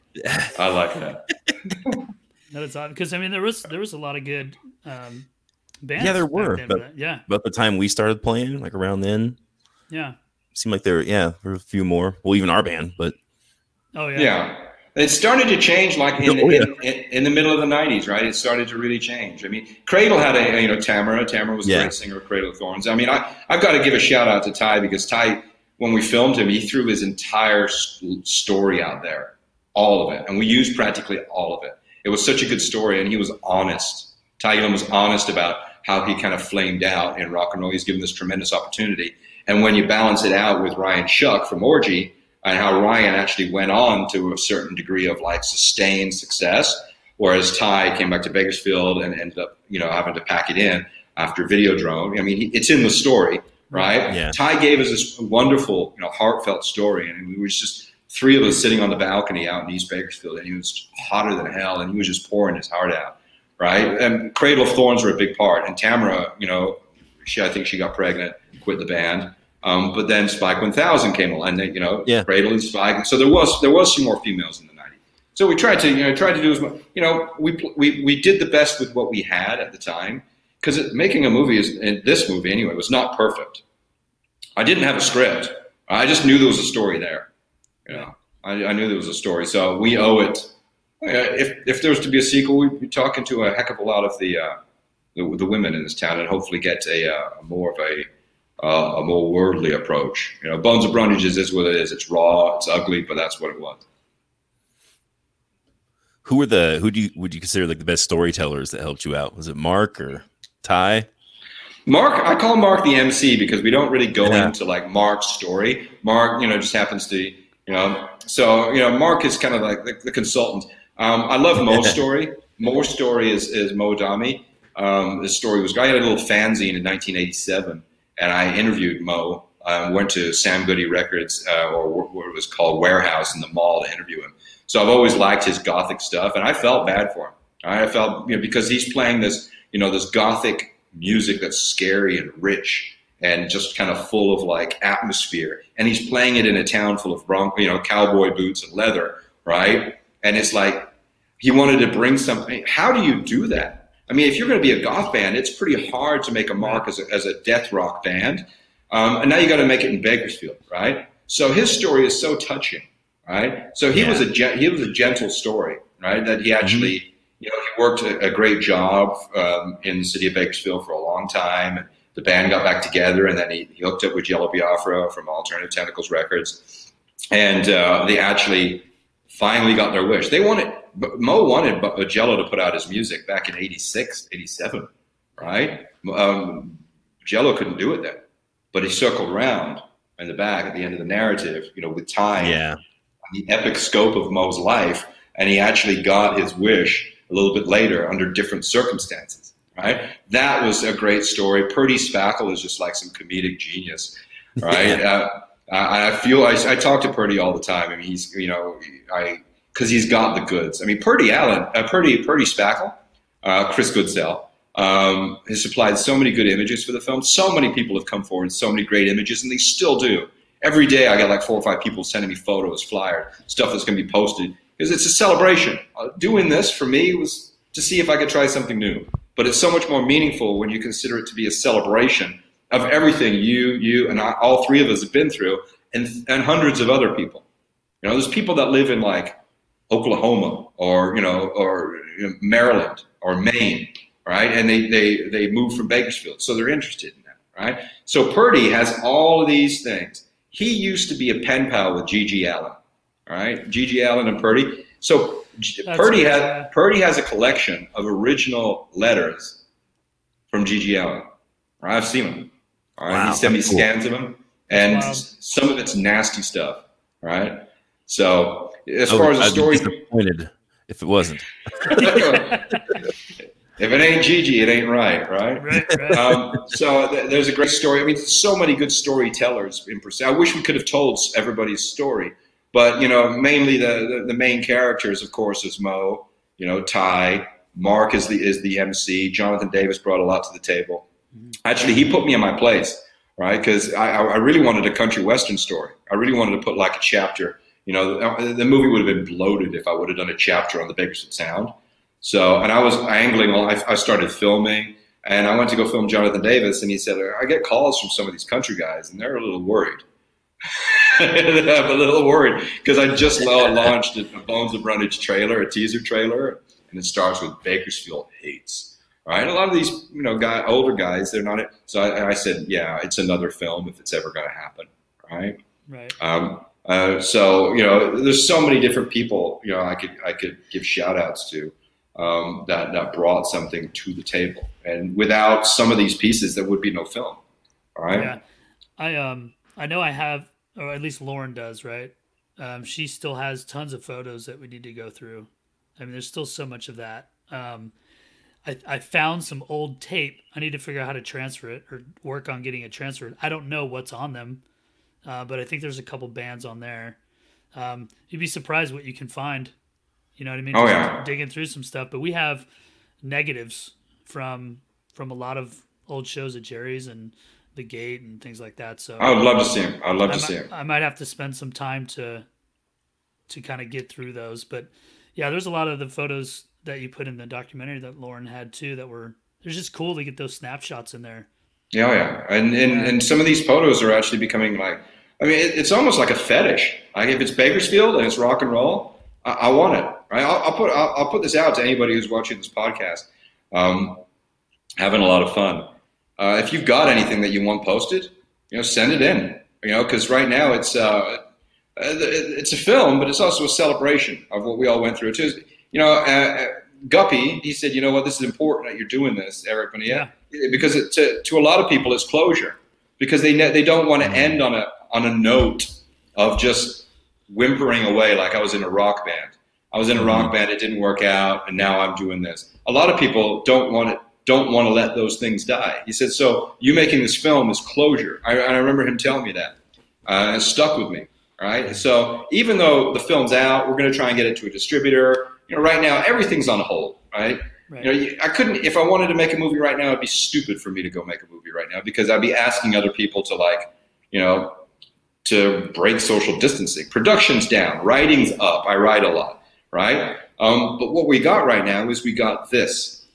I like that." That is odd because I mean there was there was a lot of good um, bands. Yeah, there were, then for but- yeah, About the time we started playing, like around then, yeah. seemed like there, yeah, there were a few more. Well, even our band, but Oh yeah. Yeah. It started to change like in, Oh, yeah. in, in, in the middle of the 90s, right? It started to really change. I mean, Cradle had a, you know, Tamara. Tamara was a Yeah. great singer of Cradle of Thorns. I mean, I, I've got to give a shout out to Ty because Ty, when we filmed him, he threw his entire story out there, all of it. And we used practically all of it. It was such a good story and he was honest. Ty Gillen was honest about how he kind of flamed out in rock and roll. He's given this tremendous opportunity. And when you balance it out with Ryan Shuck from Orgy and how Ryan actually went on to a certain degree of like sustained success, whereas Ty came back to Bakersfield and ended up, you know, having to pack it in after Videodrome. I mean, it's in the story, right? Yeah. Ty gave us this wonderful, you know, heartfelt story, and we were just three of us sitting on the balcony out in East Bakersfield, and he was hotter than hell, and he was just pouring his heart out, right? And Cradle of Thorns were a big part, and Tamara, you know, she I think she got pregnant, quit the band. Um, but then Spike 1000 came along, and they, you know, Yeah. Cradle and Spike. So there was there was some more females in the 90s. So we tried to you know tried to do as much. You know, we we we did the best with what we had at the time because making a movie is in this movie anyway was not perfect. I didn't have a script. I just knew there was a story there. You know, I, I knew there was a story. So we owe it. uh, If if there was to be a sequel, we'd be talking to a heck of a lot of the uh, the, the women in this town, and hopefully get a uh, more of a uh, a more worldly approach. You know, Bones of Brundages is what it is. It's raw, it's ugly, but that's what it was. Who were the who do you would you consider like the best storytellers that helped you out? Was it Mark or Ty? Mark, I call Mark the MC because we don't really go Yeah. into like Mark's story. Mark, you know, just happens to, you know, so you know, Mark is kind of like the, the consultant. Um, I love Mo's story. Mo's story is is Mo Dami. Um, his story was I had a little fanzine in 1987, and I interviewed Mo. Um, went to Sam Goody Records uh, or what what it was called Warehouse in the mall to interview him. So I've always liked his gothic stuff, and I felt bad for him. I felt you know because he's playing this you know this gothic music that's scary and rich and just kind of full of like atmosphere, and he's playing it in a town full of bron- you know cowboy boots and leather, right? And it's like he wanted to bring something. How do you do that? I mean, if you're going to be a goth band, it's pretty hard to make a mark as a, as a death rock band. Um, and now you got to make it in Bakersfield, right? So his story is so touching, right? So he Yeah. was a gen- he was a gentle story, right? That he actually, you know, he worked a, a great job um, in the city of Bakersfield for a long time. The band got back together, and then he, he hooked up with Jello Biafra from Alternative Tentacles Records, and uh, they actually finally got their wish. They wanted Mo wanted Jello to put out his music back in 86, 87, right? Um, Jello couldn't do it then, but he circled around in the back at the end of the narrative, you know, with time, Yeah. the epic scope of Mo's life, and he actually got his wish a little bit later under different circumstances, right? That was a great story. Purdy Spackle is just like some comedic genius, right? uh, I, I feel I, I talk to Purdy all the time. I mean, he's you know I because he's got the goods. I mean, Purdy Allen, uh, Purdy Purdy Spackle, uh, Chris Goodsell um, has supplied so many good images for the film. So many people have come forward, so many great images, and they still do. Every day, I get like four or five people sending me photos, flyers, stuff that's going to be posted because it's a celebration. Uh, doing this for me was to see if I could try something new. But it's so much more meaningful when you consider it to be a celebration of everything you, you, and I, all three of us have been through, and and hundreds of other people. You know, there's people that live in like Oklahoma or you know or Maryland or Maine, right? And they they they move from Bakersfield, so they're interested in that, right? So Purdy has all of these things. He used to be a pen pal with GG Allin, all right? GG Allin and Purdy. So That's Purdy has yeah. Purdy has a collection of original letters from GG Allin. All right, I've seen them. All right, Wow, he sent me that's cool. scans of them, and Wow. some of it's nasty stuff. Right, so as I far as the I'd be story, disappointed if it wasn't. if it ain't GG, it ain't right, right? right, right. um, so th- there's a great story. I mean, so many good storytellers in pursuit. I wish we could have told everybody's story, but you know, mainly the, the the main characters, of course, is Mo. You know, Ty. Mark is the is the MC. Jonathan Davis brought a lot to the table. Mm-hmm. Actually, he put me in my place, right? Because I, I really wanted a country western story. I really wanted to put like a chapter. You know, the, uh, the movie would have been bloated if I would have done a chapter on the Bakersfield Sound. So, and I was angling. I, I started filming, and I went to go film Jonathan Davis, and he said, "I get calls from some of these country guys, and they're a little worried." I'm a little worried because I just launched a Bones of Brundage trailer, a teaser trailer, and it starts with Bakersfield hates. Right, a lot of these, you know, guy, older guys, they're not. So I, I said, yeah, it's another film if it's ever going to happen. Right. right. Um, uh, so you know, there's so many different people. You know, I could I could give shout outs to. um, that that brought something to the table. And without some of these pieces, there would be no film. All right. Yeah, I um I know I have, or at least Lauren does, right? Um, she still has tons of photos that we need to go through. I mean, there's still so much of that. Um, I, I found some old tape. I need to figure out how to transfer it or work on getting it transferred. I don't know what's on them, uh, but I think there's a couple bands on there. Um, you'd be surprised what you can find. You know what I mean? Oh, Just yeah. digging through some stuff. But we have negatives from from a lot of old shows at Jerry's and the Gate and things like that. So I would love to see him. I'd love I to might, see him. I might have to spend some time to to kind of get through those. But yeah, there's a lot of the photos that you put in the documentary that Lauren had too that were it's just cool to get those snapshots in there. Yeah, oh, yeah, and and, and some of these photos are actually becoming like, I mean, it, it's almost like a fetish. Like if it's Bakersfield and it's rock and roll, I, I want it. Right? I'll, I'll put I'll, I'll put this out to anybody who's watching this podcast. Um, having a lot of fun. Uh, if you've got anything that you want posted, you know, send it in. You know, because right now it's uh, it's a film, but it's also a celebration of what we all went through. Too. You know, uh, Guppy, he said, you know what, this is important that you're doing this, Eric Bonilla, because it, to, to a lot of people it's closure because they ne- they don't want to end on a on a note of just whimpering away like I was in a rock band. I was in a rock band, it didn't work out, and now I'm doing this. A lot of people don't want it don't want to let those things die. He said, so you making this film is closure. I, I remember him telling me that. Uh, it stuck with me. Right. So even though the film's out, we're going to try and get it to a distributor. You know, right now everything's on hold. Right. Right. You know, I couldn't if I wanted to make a movie right now. It'd be stupid for me to go make a movie right now because I'd be asking other people to like, you know, to break social distancing. Production's down, writing's up. I write a lot, right? Um, but what we got right now is we got this,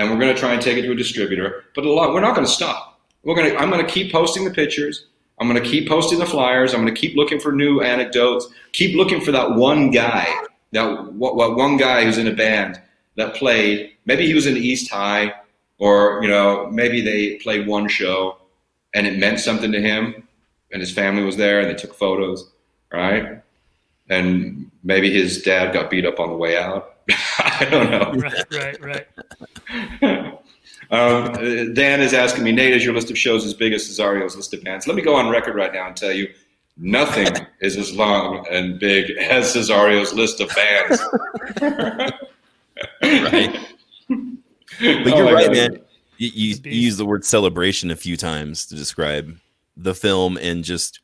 and we're going to try and take it to a distributor. But a lot, we're not going to stop. We're going to. I'm going to keep posting the pictures. I'm going to keep posting the flyers. I'm going to keep looking for new anecdotes. Keep looking for that one guy, that what, what one guy who's in a band that played. Maybe he was in East High, or you know, maybe they played one show, and it meant something to him, and his family was there, and they took photos, right? And maybe his dad got beat up on the way out. I don't know. Right, right, right. Um, Dan is asking me, Nate, is your list of shows as big as Cesario's list of bands? Let me go on record right now and tell you, nothing is as long and big as Cesario's list of bands. right. But Oh you're my right, God. man. You, you, you use the word celebration a few times to describe the film and just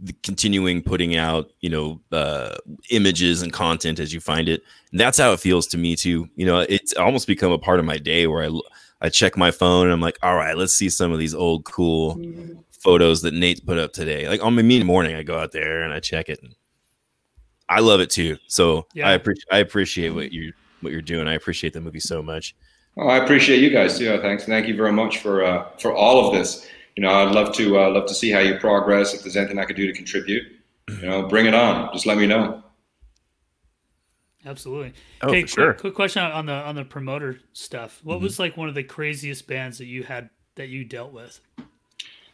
the continuing putting out, you know, uh, images and content as you find it. And that's how it feels to me too. You know, it's almost become a part of my day where I I check my phone and I'm like, all right, let's see some of these old cool photos that Nate put up today. Like on my meeting morning, I go out there and I check it. I love it too. So Yeah. I appreciate I appreciate what you what you're doing. I appreciate the movie so much. Oh, I appreciate you guys too. Thanks, thank you very much for uh, for all of this. You know, I'd love to uh, love to see how you progress. If there's anything I could do to contribute, you know, bring it on. Just let me know. Absolutely. Oh, hey, for sure. quick, quick question on the on the promoter stuff. What Mm-hmm. was like one of the craziest bands that you had that you dealt with?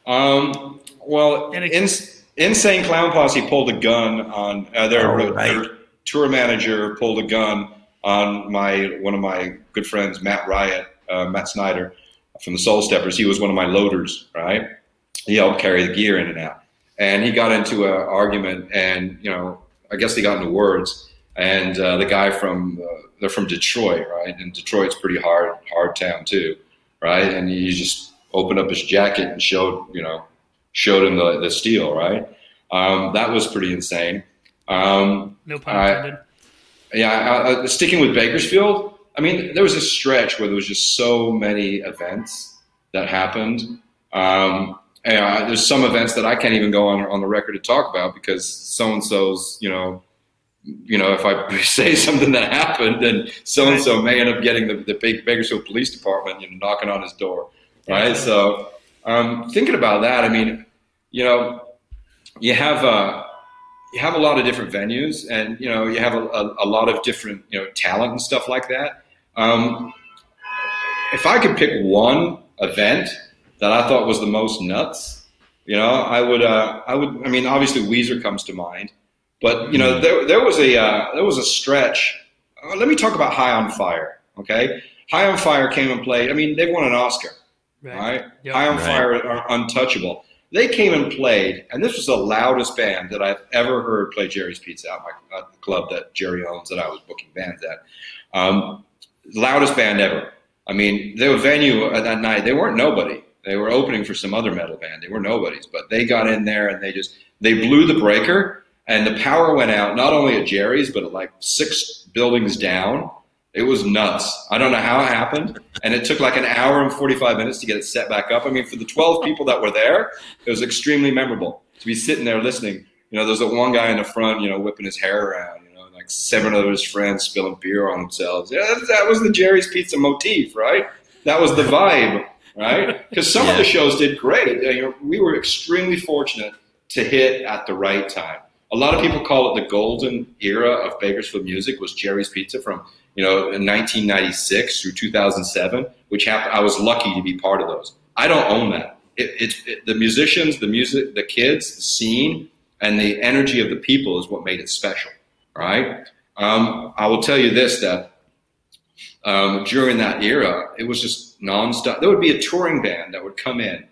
Um, well, And it- Insane Clown Posse pulled a gun on uh, their, Oh, right. their tour manager pulled a gun on my one of my good friends, Matt Riot, uh, Matt Snyder from the Soul Steppers. He was one of my loaders, right? He helped carry the gear in and out, and he got into an argument, and you know, I guess they got into words. And uh, the guy from uh, they're from Detroit, right? And Detroit's pretty hard, hard town too, right? And he just opened up his jacket and showed, you know, showed him the, the steel, right? Um, that was pretty insane. Um, No pun I- intended. yeah, I, I, sticking with Bakersfield, I mean, there was a stretch where there was just so many events that happened. Um, and there's some events that I can't even go on on the record to talk about because so and so's, you know, you know, if I say something that happened, then so and so may end up getting the, the Bak- Bakersfield Police Department, you know, knocking on his door, right? So, um, thinking about that, I mean, you know, you have uh, you have a lot of different venues, and you know, you have a, a, a lot of different you know talent and stuff like that. Um, if I could pick one event that I thought was the most nuts, you know, I would, uh, I would. I mean, obviously Weezer comes to mind, but you know, there there was a uh, there was a stretch uh, let me talk about High on Fire. Okay, High on Fire came and played. I mean, they've won an Oscar, Right. right? Yep. High on Right. Fire are untouchable. They came and played, and this was the loudest band that I've ever heard play Jerry's Pizza at my at the club that Jerry owns that I was booking bands at. Um, loudest band ever. I mean, the venue at that night, they weren't nobody. They were opening for some other metal band. They were nobodies, but they got in there and they just they blew the breaker, and the power went out not only at Jerry's but at like six buildings down. It was nuts. I don't know how it happened, and it took like an hour and forty five minutes to get it set back up. I mean, for the twelve people that were there, it was extremely memorable to be sitting there listening. You know, there's that one guy in the front, you know, whipping his hair around. You know, like seven of his friends spilling beer on themselves. Yeah, that, that was the Jerry's Pizza motif, right? That was the vibe, right? Because some of the shows did great. You know, we were extremely fortunate to hit at the right time. A lot of people call it the golden era of Bakersfield music was Jerry's Pizza from you know 1996 through 2007, which happened. I was lucky to be part of those. I don't own that. It, it's it, the musicians, the music, the kids, the scene, and the energy of the people is what made it special, right? Um, I will tell you this that um, during that era, it was just nonstop. There would be a touring band that would come in,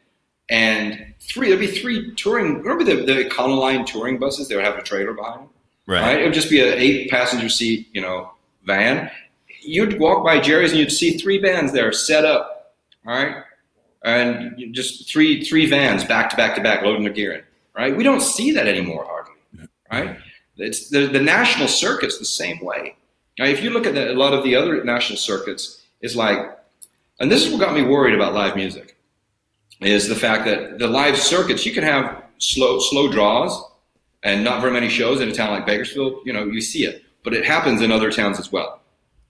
and three there'd be three touring. Remember the the Econoline touring buses? They would have a trailer behind them, Right. right? It would just be an eight passenger seat, you know, van. You'd walk by Jerry's and you'd see three bands there set up, all right, and just three three vans back to back to back loading their gear in, right? We don't see that anymore hardly, right? It's the the national circuit's the same way. Now, if you look at the, a lot of the other national circuits, it's like, and this is what got me worried about live music, is the fact that the live circuits you can have slow slow draws and not very many shows in a town like Bakersfield. You know, you see it, but it happens in other towns as well.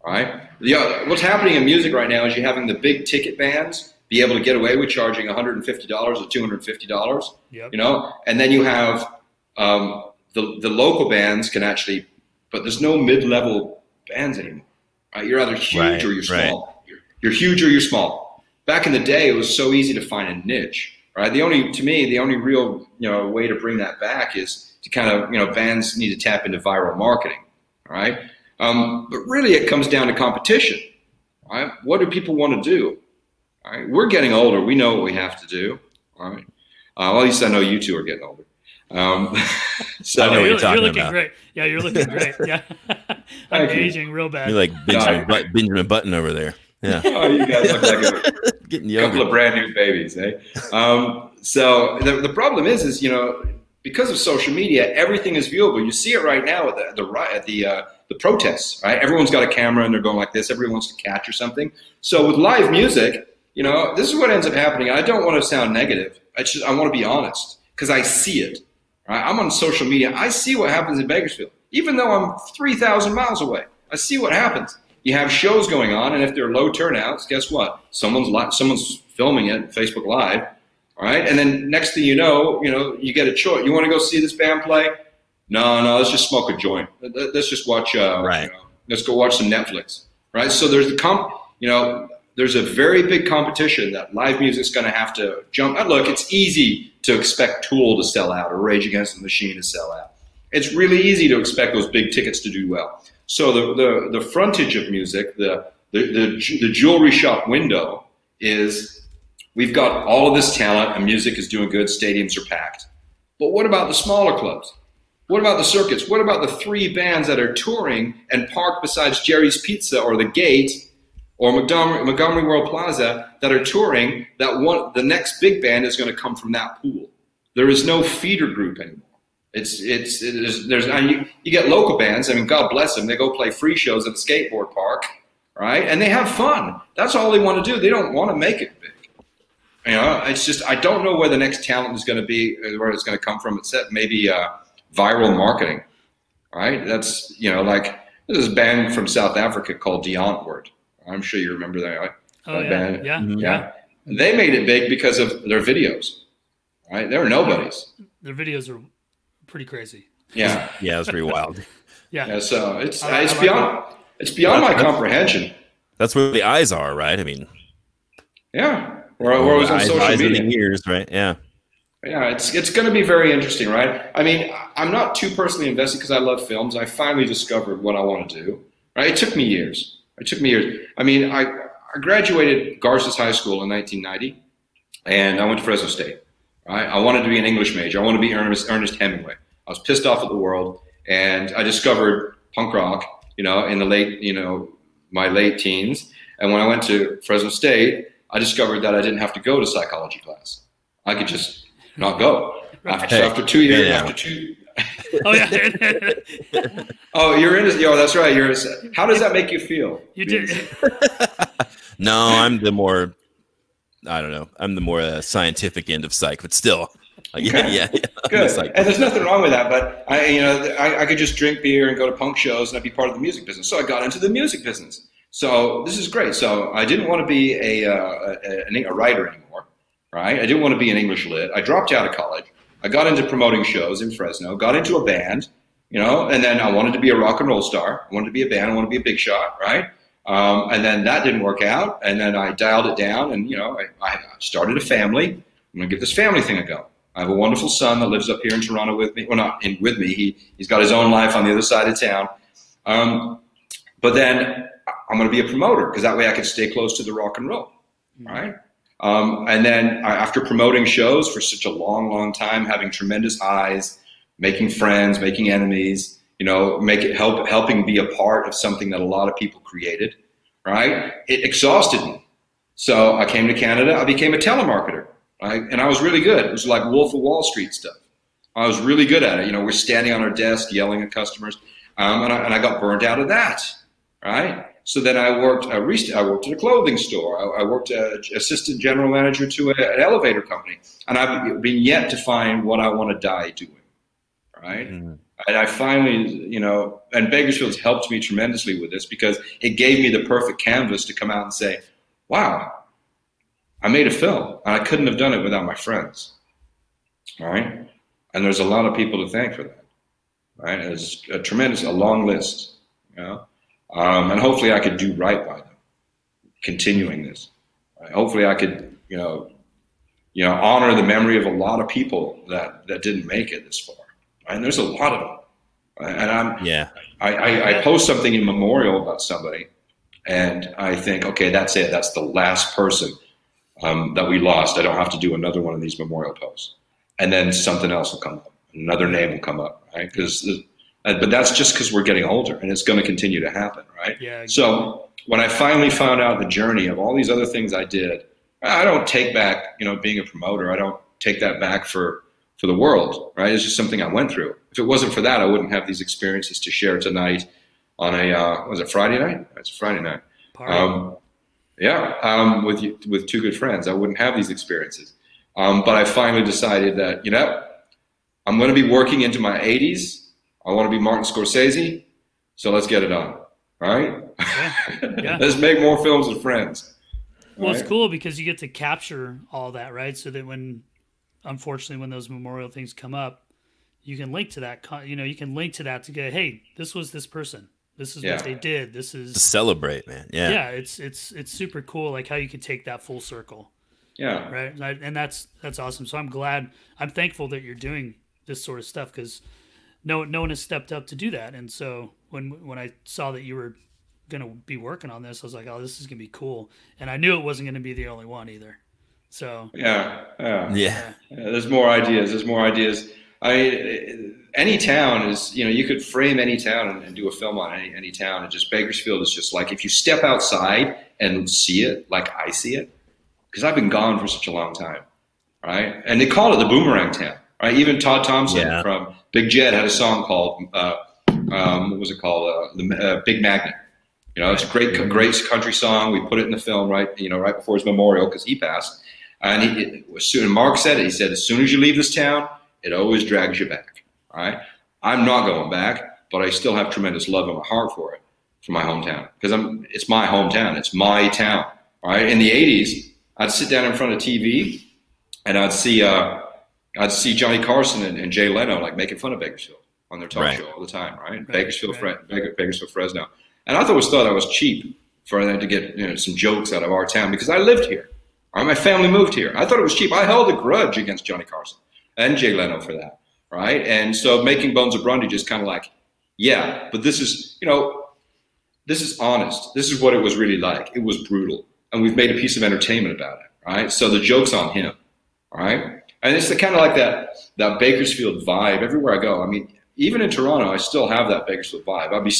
All right. The, uh, what's happening in music right now is you're having the big ticket bands be able to get away with charging $150 or $250 Yep. you know and then you have um, the, the local bands can actually but there's no mid-level bands anymore right you're either huge Right, or you're right. small you're, you're huge or you're small back in the day it was so easy to find a niche right the only to me the only real you know way to bring that back is to kind of you know bands need to tap into viral marketing all right um, but really it comes down to competition all right what do people want to do all right we're getting older we know what we have to do all right uh, well, at least I know you two are getting older. Um, so I know what you're, you're talking looking about. great. Yeah, you're looking great. Yeah, I'm Thank you. aging real bad. You're like Benjamin, Benjamin Button over there. Yeah. oh, you guys look like a Getting couple of brand new babies, eh? Um, so the, the problem is, is you know, because of social media, everything is viewable. You see it right now at the the at the uh, the protests, right? Everyone's got a camera and they're going like this. Everyone wants to catch or something. So with live music, you know, this is what ends up happening. I don't want to sound negative. I just I want to be honest because I see it. Right? I'm on social media. I see what happens in Bakersfield, even though I'm three thousand miles away. I see what happens. You have shows going on, and if they're low turnouts, guess what? Someone's li- someone's filming it, Facebook Live, all right? And then next thing you know, you know, you get a choice. You want to go see this band play? No, no, let's just smoke a joint. Let- let- Let's just watch. Uh, Right. you know, let's go watch some Netflix, right? So there's a comp. You know, there's a very big competition that live music's going to have to jump. uh, Look, it's easy to expect Tool to sell out or Rage Against the Machine to sell out. It's really easy to expect those big tickets to do well. So the the, the frontage of music, the, the the the jewelry shop window is we've got all of this talent and music is doing good. Stadiums are packed. But what about the smaller clubs? What about the circuits? What about the three bands that are touring and parked besides Jerry's Pizza or the Gate or Montgomery, Montgomery World Plaza that are touring? That one, the next big band is going to come from that pool. There is no feeder group anymore. It's it's it is, there's and you, you get local bands. I mean, God bless them. They go play free shows at the skateboard park, right? And they have fun. That's all they want to do. They don't want to make it big. You know, it's just I don't know where the next talent is going to be, uh, where it's going to come from. Except maybe uh, viral marketing, right? That's you know like there's a band from South Africa called The Antwoord. I'm sure you remember that. Right? oh that yeah, band. yeah, Mhm. Yeah, they made it big because of their videos, right? They were nobodies. Their videos are pretty crazy. Yeah, Yeah, it's pretty wild. Yeah, yeah. So it's I- I it's like beyond it's beyond my comprehension. That's where the eyes are, right? I mean, Yeah, where, where I was on eyes, social eyes of media. the ears, right? Yeah. Yeah, it's it's going to be very interesting, right? I mean, I'm not too personally invested because I love films. I finally discovered what I want to do, Right? It took me years. It took me years. I mean, I, I graduated Garces High School in 1990, and I went to Fresno State. Right? I wanted to be an English major. I wanted to be Ernest, Ernest Hemingway. I was pissed off at the world, and I discovered punk rock. You know, in the late, you know, my late teens. And when I went to Fresno State, I discovered that I didn't have to go to psychology class. I could just not go. After, Hey, after two years, yeah. after two. Oh yeah, Oh, you're in. Yo, that's right. You're. How does that make you feel? you did. No, I'm the more. I don't know. I'm the more uh, scientific end of psych, but still, like, yeah, yeah, yeah. I'm the Good. And there's nothing wrong with that. But I, you know, I, I could just drink beer and go to punk shows and I'd be part of the music business. So I got into the music business. So this is great. So I didn't want to be a, uh, a, a writer anymore, right? I didn't want to be an English lit. I dropped out of college. I got into promoting shows in Fresno, got into a band, you know, and then I wanted to be a rock and roll star. I wanted to be a band. I wanted to be a big shot, right? Um, and then that didn't work out. And then I dialed it down and, you know, I, I started a family. I'm going to give this family thing a go. I have a wonderful son that lives up here in Toronto with me. Well, not in with me. He, he's got his own life on the other side of town. Um, but then I'm going to be a promoter because that way I can stay close to the rock and roll, right? Um, and then I, after promoting shows for such a long, long time, having tremendous highs, making friends, making enemies, you know, make it help helping be a part of something that a lot of people created, right? It exhausted me. So I came to Canada. I became a telemarketer, right? And I was really good. It was like Wolf of Wall Street stuff. I was really good at it. You know, we're standing on our desk yelling at customers, um, and, I, and I got burned out of that, right? So then I worked. I, rest- I worked at a clothing store. I, I worked as assistant general manager to a, an elevator company, and I've been yet to find what I want to die doing, right? Mhm. And I finally, you know, and Bakersfield's helped me tremendously with this because it gave me the perfect canvas to come out and say, "Wow, I made a film, and I couldn't have done it without my friends." All right, and there's a lot of people to thank for that. Right, it's a tremendous, a long list, you know, um, and hopefully I could do right by them, continuing this. Right? Hopefully I could, you know, you know, honor the memory of a lot of people that that didn't make it this far. Right? And there's a lot of them. And I'm, yeah, I, I, I post something in memorial about somebody, and I think, okay, that's it. That's the last person um, that we lost. I don't have to do another one of these memorial posts. And then something else will come up. Another name will come up, right? Because, but that's just because we're getting older, and it's going to continue to happen, right? Yeah. So when I finally found out the journey of all these other things I did, I don't take back, you know, being a promoter. I don't take that back for for the world, right? It's just something I went through. If it wasn't for that, I wouldn't have these experiences to share tonight on a uh, was it Friday night? It's Friday night. Um, yeah, um, with with two good friends, I wouldn't have these experiences. Um, but I finally decided that you know I'm going to be working into my 80s. I want to be Martin Scorsese, so let's get it on. All right, Yeah. let's make more films with friends. Well, it's cool because you get to capture all that, right? So that when, unfortunately, when those memorial things come up, you can link to that. You know, you can link to that to go, hey, this was this person. This is Yeah. what they did. This to is celebrate, man. Yeah, yeah. It's it's it's super cool, like how you can take that full circle, Yeah, right? And, and that's that's awesome. So I'm glad, I'm thankful that you're doing this sort of stuff because no no one has stepped up to do that. And so when when I saw that you were gonna be working on this, I was like, oh, this is gonna be cool. And I knew it wasn't gonna be the only one either. So yeah, yeah. yeah, Yeah, there's more ideas. There's more ideas. I any town is you know you could frame any town and, and do a film on any any town. And just Bakersfield is just like if you step outside and see it like I see it, because I've been gone for such a long time, right? And they call it the boomerang town, right? Even Todd Thompson Yeah. from Big Jed had a song called uh, um, what was it called? Uh, the uh, Big Magnet. You know, it's a great, great country song. We put it in the film right, you know, right before his memorial because he passed. And he, it, as soon Mark said it, he said, as soon as you leave this town, it always drags you back. All right, I'm not going back, but I still have tremendous love in my heart for it, for my hometown, because I'm. It's my hometown. It's my town. All right. In the '80s, I'd sit down in front of TV, and I'd see, uh, I'd see Johnny Carson and, and Jay Leno like making fun of Bakersfield on their talk Right. show all the time. Right. Right, Bakersfield, right. Fre- Baker, Bakersfield, Fresno, and I always thought I was cheap for them to get you know some jokes out of our town because I lived here. Right, my family moved here. I thought it was cheap. I held a grudge against Johnny Carson and Jay Leno for that, right? And so making Bones of Brundage just kind of like, yeah, but this is, you know, this is honest. This is what it was really like. It was brutal, and we've made a piece of entertainment about it. Right. So the joke's on him. Right. And it's kind of like that that Bakersfield vibe everywhere I go. I mean, even in Toronto, I still have that Bakersfield vibe. I'll be.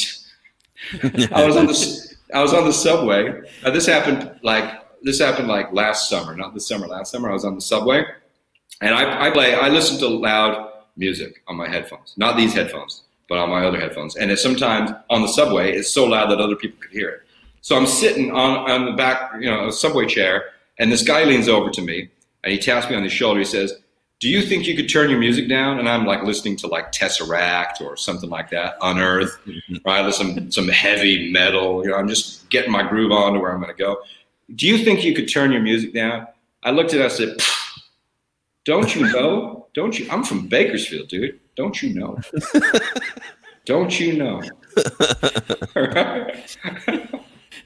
I was on the I was on the subway. This happened like this happened like last summer, not this summer. Last summer, I was on the subway, and I, I play. I listen to loud music on my headphones, not these headphones, but on my other headphones. And it's sometimes on the subway, it's so loud that other people could hear it. So I'm sitting on on the back, you know, a subway chair, and this guy leans over to me and he taps me on the shoulder. He says, "Do you think you could turn your music down?" And I'm like listening to like Tesseract or something like that, Unearth, mm-hmm. right? Some some heavy metal. You know, I'm just getting my groove on to where I'm going to go. Do you think you could turn your music down? I looked at it. I said, "Don't you know? Don't you? I'm from Bakersfield, dude. Don't you know? Don't you know?"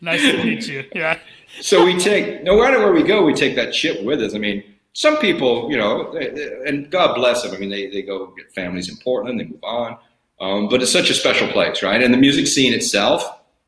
nice to meet you. Yeah. So we take no matter where we go, we take that chip with us. I mean, some people, you know, and God bless them. I mean, they, they go get families in Portland, they move on. Um, but it's such a special place, right? And the music scene itself,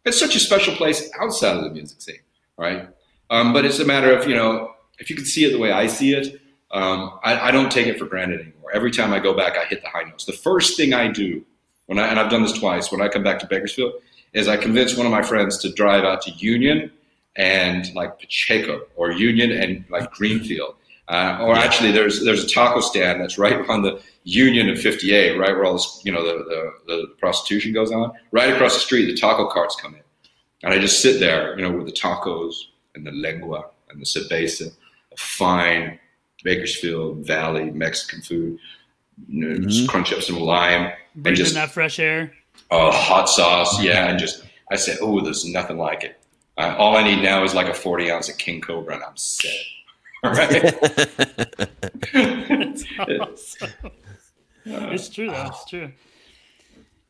it's such a special place outside of the music scene, right? Um, but it's a matter of, you know, if you can see it the way I see it, um, I, I, don't take it for granted anymore. Every time I go back, I hit the high notes. The first thing I do when I, and I've done this twice, when I come back to Bakersfield, is I convince one of my friends to drive out to Union and like Pacheco or Union and like Greenfield. Uh, or actually, there's there's a taco stand that's right on the Union and 58, right where all this, you know the, the, the prostitution goes on. Right across the street, the taco carts come in, and I just sit there, you know, with the tacos and the lengua and the cerveza, a fine Bakersfield Valley Mexican food. You know, mm-hmm. Just crunch up some lime Breathing and just that fresh air. Oh, hot sauce, yeah, and just I said, oh, there's nothing like it. Uh, all I need now is like a 40 ounce of King Cobra, and I'm set. All right. That's awesome. it's true though. It's true.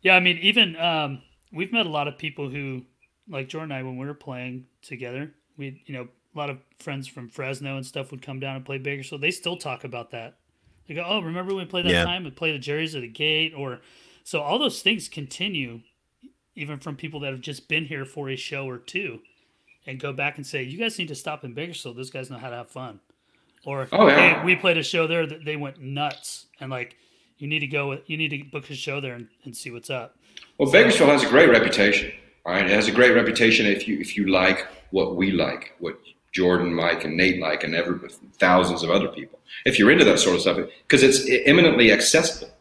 Yeah, I mean, even um, we've met a lot of people who, like Jordan and I, when we were playing together, we, you know, a lot of friends from Fresno and stuff would come down and play Bakersfield. They still talk about that. They go, "Oh, remember when we played that yeah. time? We played at Jerry's or the Gate?" Or so all those things continue, even from people that have just been here for a show or two and go back and say, "You guys need to stop in Bakersfield. Those guys know how to have fun." Or, oh, yeah. "Hey, we played a show there that they went nuts," and like, you need to go. You need to book a show there and, and see what's up. Well, so, Bakersfield has a great reputation. Right, it has a great reputation if you if you like what we like, what Jordan, Mike, and Nate like, and every thousands of other people. If you're into that sort of stuff, because it's eminently accessible.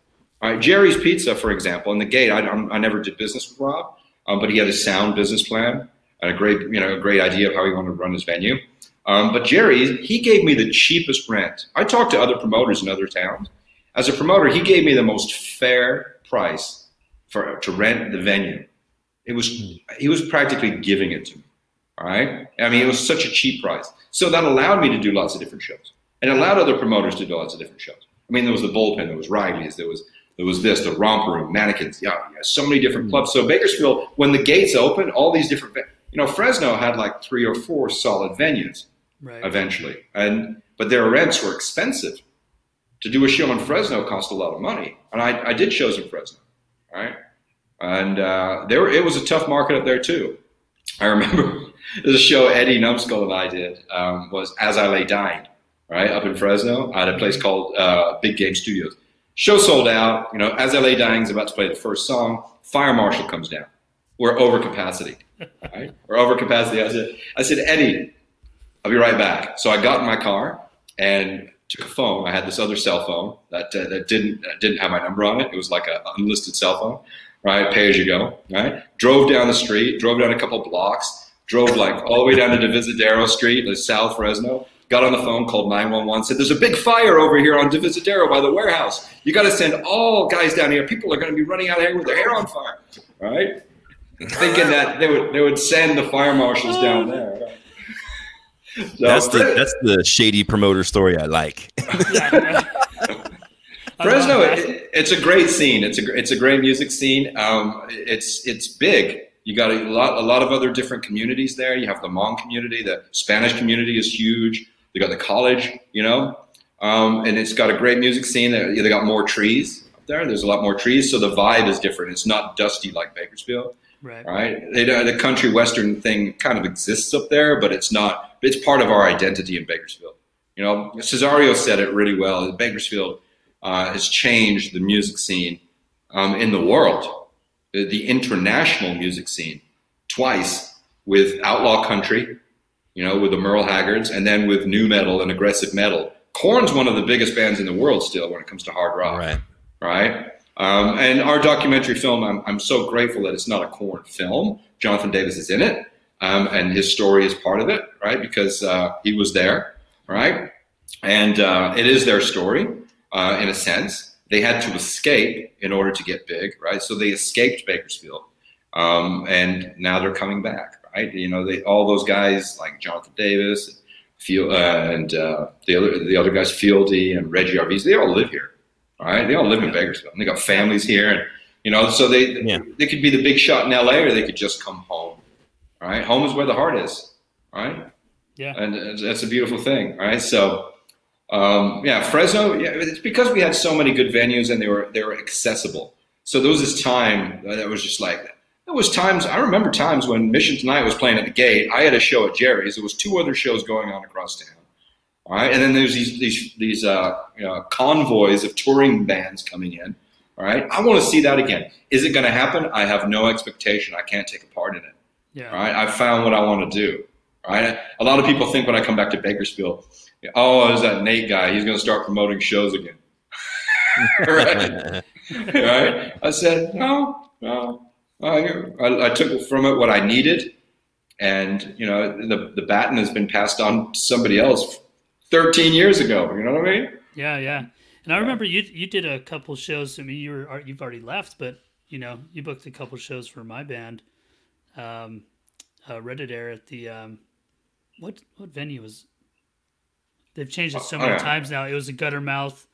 All right, Jerry's Pizza, for example, in the gate. I, I never did business with Rob, um, but he had a sound business plan and a great, you know, a great idea of how he wanted to run his venue. Um, but Jerry, he gave me the cheapest rent. I talked to other promoters in other towns. As a promoter, he gave me the most fair price for to rent the venue. It was he was practically giving it to me. All right, I mean, it was such a cheap price. So that allowed me to do lots of different shows, and allowed other promoters to do lots of different shows. I mean, there was the bullpen, there was Riley's, there was there was this, the romper room, mannequins, yeah, yeah so many different hmm. clubs. So Bakersfield, when the gates opened, all these different you know, Fresno had like three or four solid venues right. eventually, and but their rents were expensive. To do a show in Fresno cost a lot of money, and I, I did shows in Fresno, right? And uh, there it was a tough market up there too. I remember there's a show Eddie Numskull and I did um, was As I Lay Dying, right up in Fresno at a place mm-hmm. called uh, Big Game Studios. Show sold out. You know, As I Lay Dying is about to play the first song. Fire marshal comes down. We're over capacity right? Or over capacity. I said, I said, Eddie, I'll be right back. So I got in my car and took a phone. I had this other cell phone that uh, that didn't uh, didn't have my number on it. It was like an unlisted cell phone, right? Pay as you go, right? Drove down the street, drove down a couple blocks, drove like all the way down to Divisadero Street, like South Fresno. Got on the phone, called 911, said, There's a big fire over here on Divisadero by the warehouse. You got to send all guys down here. People are going to be running out of here with their hair on fire, right? thinking that they would they would send the fire marshals down there. So, that's the that's the shady promoter story I like. Fresno, it, it's a great scene. It's a it's a great music scene. Um, it's it's big. You got a lot a lot of other different communities there. You have the Hmong community. The Spanish community is huge. They got the college, you know, um, and it's got a great music scene. They got more trees up there. There's a lot more trees, so the vibe is different. It's not dusty like Bakersfield Right. Right. They, the country western thing kind of exists up there, but it's not. It's part of our identity in Bakersfield. You know, Cesario said it really well. Bakersfield uh, has changed the music scene um, in the world, the, the international music scene, twice with outlaw country, you know, with the Merle Haggards, and then with nu metal and aggressive metal. Korn's one of the biggest bands in the world still when it comes to hard rock Right. right? Um, and our documentary film, I'm, I'm so grateful that it's not a Korn film. Jonathan Davis is in it, um, and his story is part of it, right? Because uh, he was there, right? And uh, it is their story uh, in a sense. They had to escape in order to get big, right? So they escaped Bakersfield, um, and now they're coming back, right? You know, they all those guys like Jonathan Davis, Field, uh, and uh, the other the other guys, Fieldy and Reggie Arvizu, they all live here, right? They all live in Bakersfield. And they got families here, and you know, so they Yeah. they could be the big shot in LA, or they could just come home, right? Home is where the heart is, right? Yeah. And it's- that's a beautiful thing, right? So, um, yeah, Fresno, yeah, it's because we had so many good venues and they were they were accessible. So there was this time that was just like there was times I remember times when Mission Tonight was playing at the gate. I had a show at Jerry's. There was two other shows going on across town. All right, and then there's these these these uh, you know, convoys of touring bands coming in. All right, I want to see that again. Is it going to happen? I have no expectation. I can't take a part in it. Yeah. All right, I found what I want to do. All right, a lot of people think when I come back to Bakersfield, oh, there's that Nate guy. He's going to start promoting shows again. right? right? I said, no, no. I, I, I took from it what I needed, and you know, the the baton has been passed on to somebody else 13 years ago. You know what I mean? Yeah, yeah. And I remember you you did a couple shows. I mean, you were you've already left, but you know, you booked a couple shows for my band, um, uh, Reddit Air at the um, what what venue was? They've changed it so Oh, many yeah. times now. It was a Guttermouth,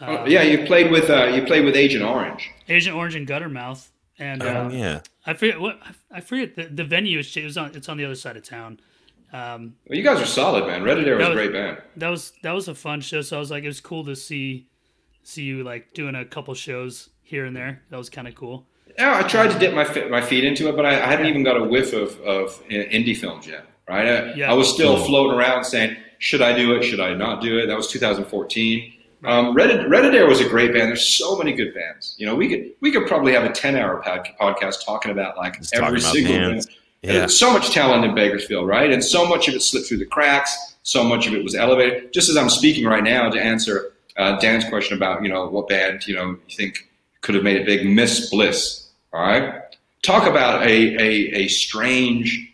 Oh, yeah, you played with uh, you played with Agent Orange. Agent Orange and Guttermouth, and Oh, uh, yeah. I forget what I forget the, the venue is. It was on. It's on the other side of town. Um, Well, you guys are solid, man. Reddit Air was That a was- great band. that was that was a fun show. So I was like, it was cool to see see you like doing a couple shows here and there. That was kind of cool. Yeah, I tried to dip my my feet into it, but I, I hadn't even got a whiff of, of indie films yet. Right? I, Yeah. I was still floating around saying, should I do it? Should I not do it? That was 2014. Um, Reddit Reddit Air was a great band. There's so many good bands. You know, we could we could probably have a 10 hour pod, podcast talking about like Just every talking about single bands. band. Yeah. So much talent in Bakersfield, right? And so much of it slipped through the cracks. So much of it was elevated. Just as I'm speaking right now to answer uh, Dan's question about, you know, what band, you know, you think could have made it big, Miss Bliss. All right. Talk about a, a, a strange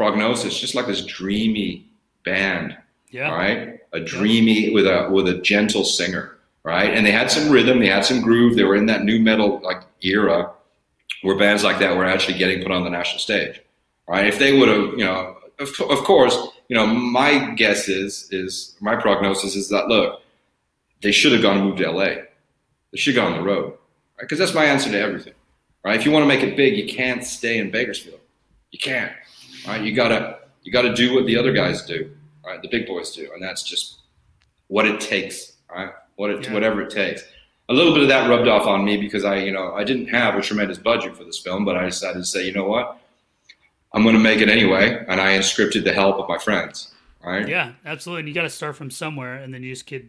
prognosis, just like this dreamy band. Yeah. All right. A dreamy with a with a gentle singer. Right. And they had some rhythm, they had some groove. They were in that nu metal like era where bands like that were actually getting put on the national stage. Right. If they would have, you know, of, of course, you know, my guess is is my prognosis is that look, they should have gone and moved to LA. They should have gone on the road. Right? Because that's my answer to everything. Right? If you want to make it big, you can't stay in Bakersfield. You can't. Right? You gotta you gotta do what the other guys do. Right? The big boys do, and that's just what it takes. Right? What it Yeah. whatever it takes. A little bit of that rubbed off on me because I, you know, I didn't have a tremendous budget for this film, but I decided to say, you know what, I'm going to make it anyway, and I inscripted the help of my friends. Right? Yeah, absolutely. And you got to start from somewhere, and then you just could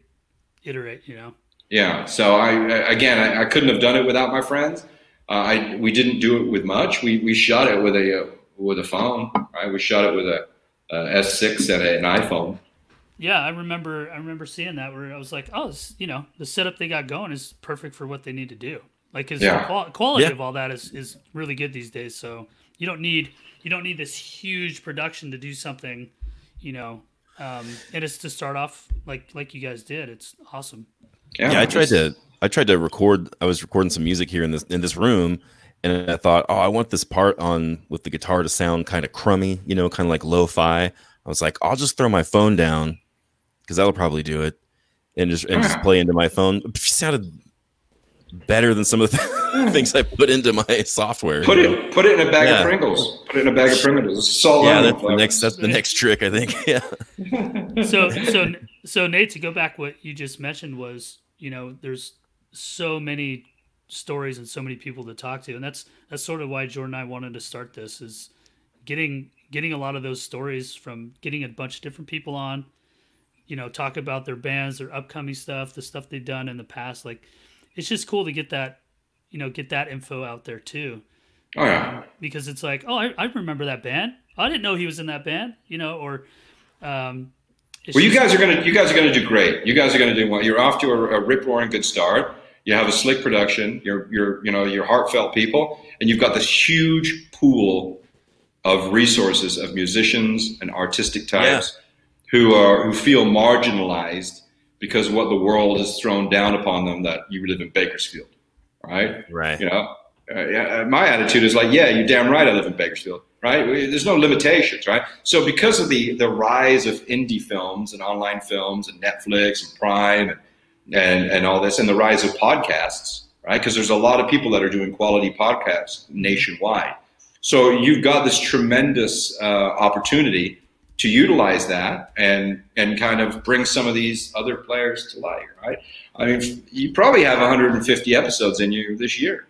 iterate. You know. Yeah. So I again, I, I couldn't have done it without my friends. Uh, I we didn't do it with much. We we shot it with a uh, with a phone. Right. We shot it with a, a S6 and a, an iPhone. Yeah, I remember. I remember seeing that where I was like, "Oh, this, you know, the setup they got going is perfect for what they need to do." Like, his Yeah. qual- quality Yeah. of all that is is really good these days. So you don't need you don't need this huge production to do something, you know. Um, and it's to start off like like you guys did. It's awesome. yeah, I tried to I tried to record I was recording some music here in this in this room and I thought, oh, I want this part on with the guitar to sound kind of crummy, you know, kind of like lo-fi. I was like, I'll just throw my phone down because that'll probably do it, and just and just ah. play into my phone. It sounded better than some of the hmm. things I put into my software. Put you know? it put it in a bag Yeah. of Pringles. Put it in a bag of Pringles. It's salt Yeah, that's the next that's the next trick, I think. Yeah. so so so Nate, to go back, what you just mentioned was, you know, there's so many stories and so many people to talk to, and that's that's sort of why Jordan and I wanted to start this is getting getting a lot of those stories from getting a bunch of different people on, you know, talk about their bands, their upcoming stuff, the stuff they've done in the past. Like, it's just cool to get that, you know, get that info out there too. Oh yeah. Um, because it's like, oh, I, I remember that band. I didn't know he was in that band, you know, or. Um, it's Well, you guys are gonna you guys are gonna do great. You guys are gonna do well. You're off to a, a rip roaring good start. You have a slick production. You're you're you know you're heartfelt people, and you've got this huge pool of resources of musicians and artistic types who are who feel marginalized because of what the world has thrown down upon them that you live in Bakersfield, right? Right. You know, uh, yeah, uh, my attitude is like, yeah, you're damn right. I live in Bakersfield, right? There's no limitations, right? So because of the the rise of indie films and online films and Netflix and Prime and and, and all this, and the rise of podcasts, right? Because there's a lot of people that are doing quality podcasts nationwide. So you've got this tremendous uh, opportunity to utilize that and and kind of bring some of these other players to light, right? I mean, you probably have 150 episodes in you this year.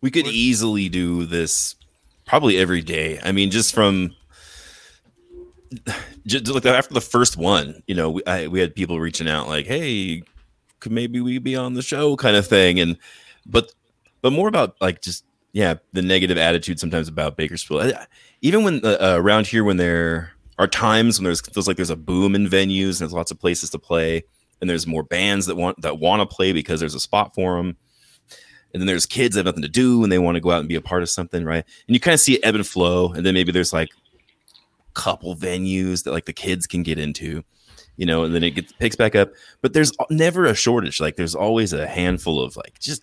We could easily do this probably every day. I mean, just from just like after the first one, you know, we, I, we had people reaching out like, "Hey, could maybe we be on the show?" kind of thing, and but but more about like just yeah, the negative attitude sometimes about Bakersfield. Even when uh, uh, around here, when there are times when there's feels like there's a boom in venues and there's lots of places to play, and there's more bands that want that want to play because there's a spot for them and then there's kids that have nothing to do and they want to go out and be a part of something, right? And you kind of see ebb and flow, and then maybe there's like couple venues that like the kids can get into, you know, and then it gets picks back up. But there's never a shortage. Like there's always a handful of like just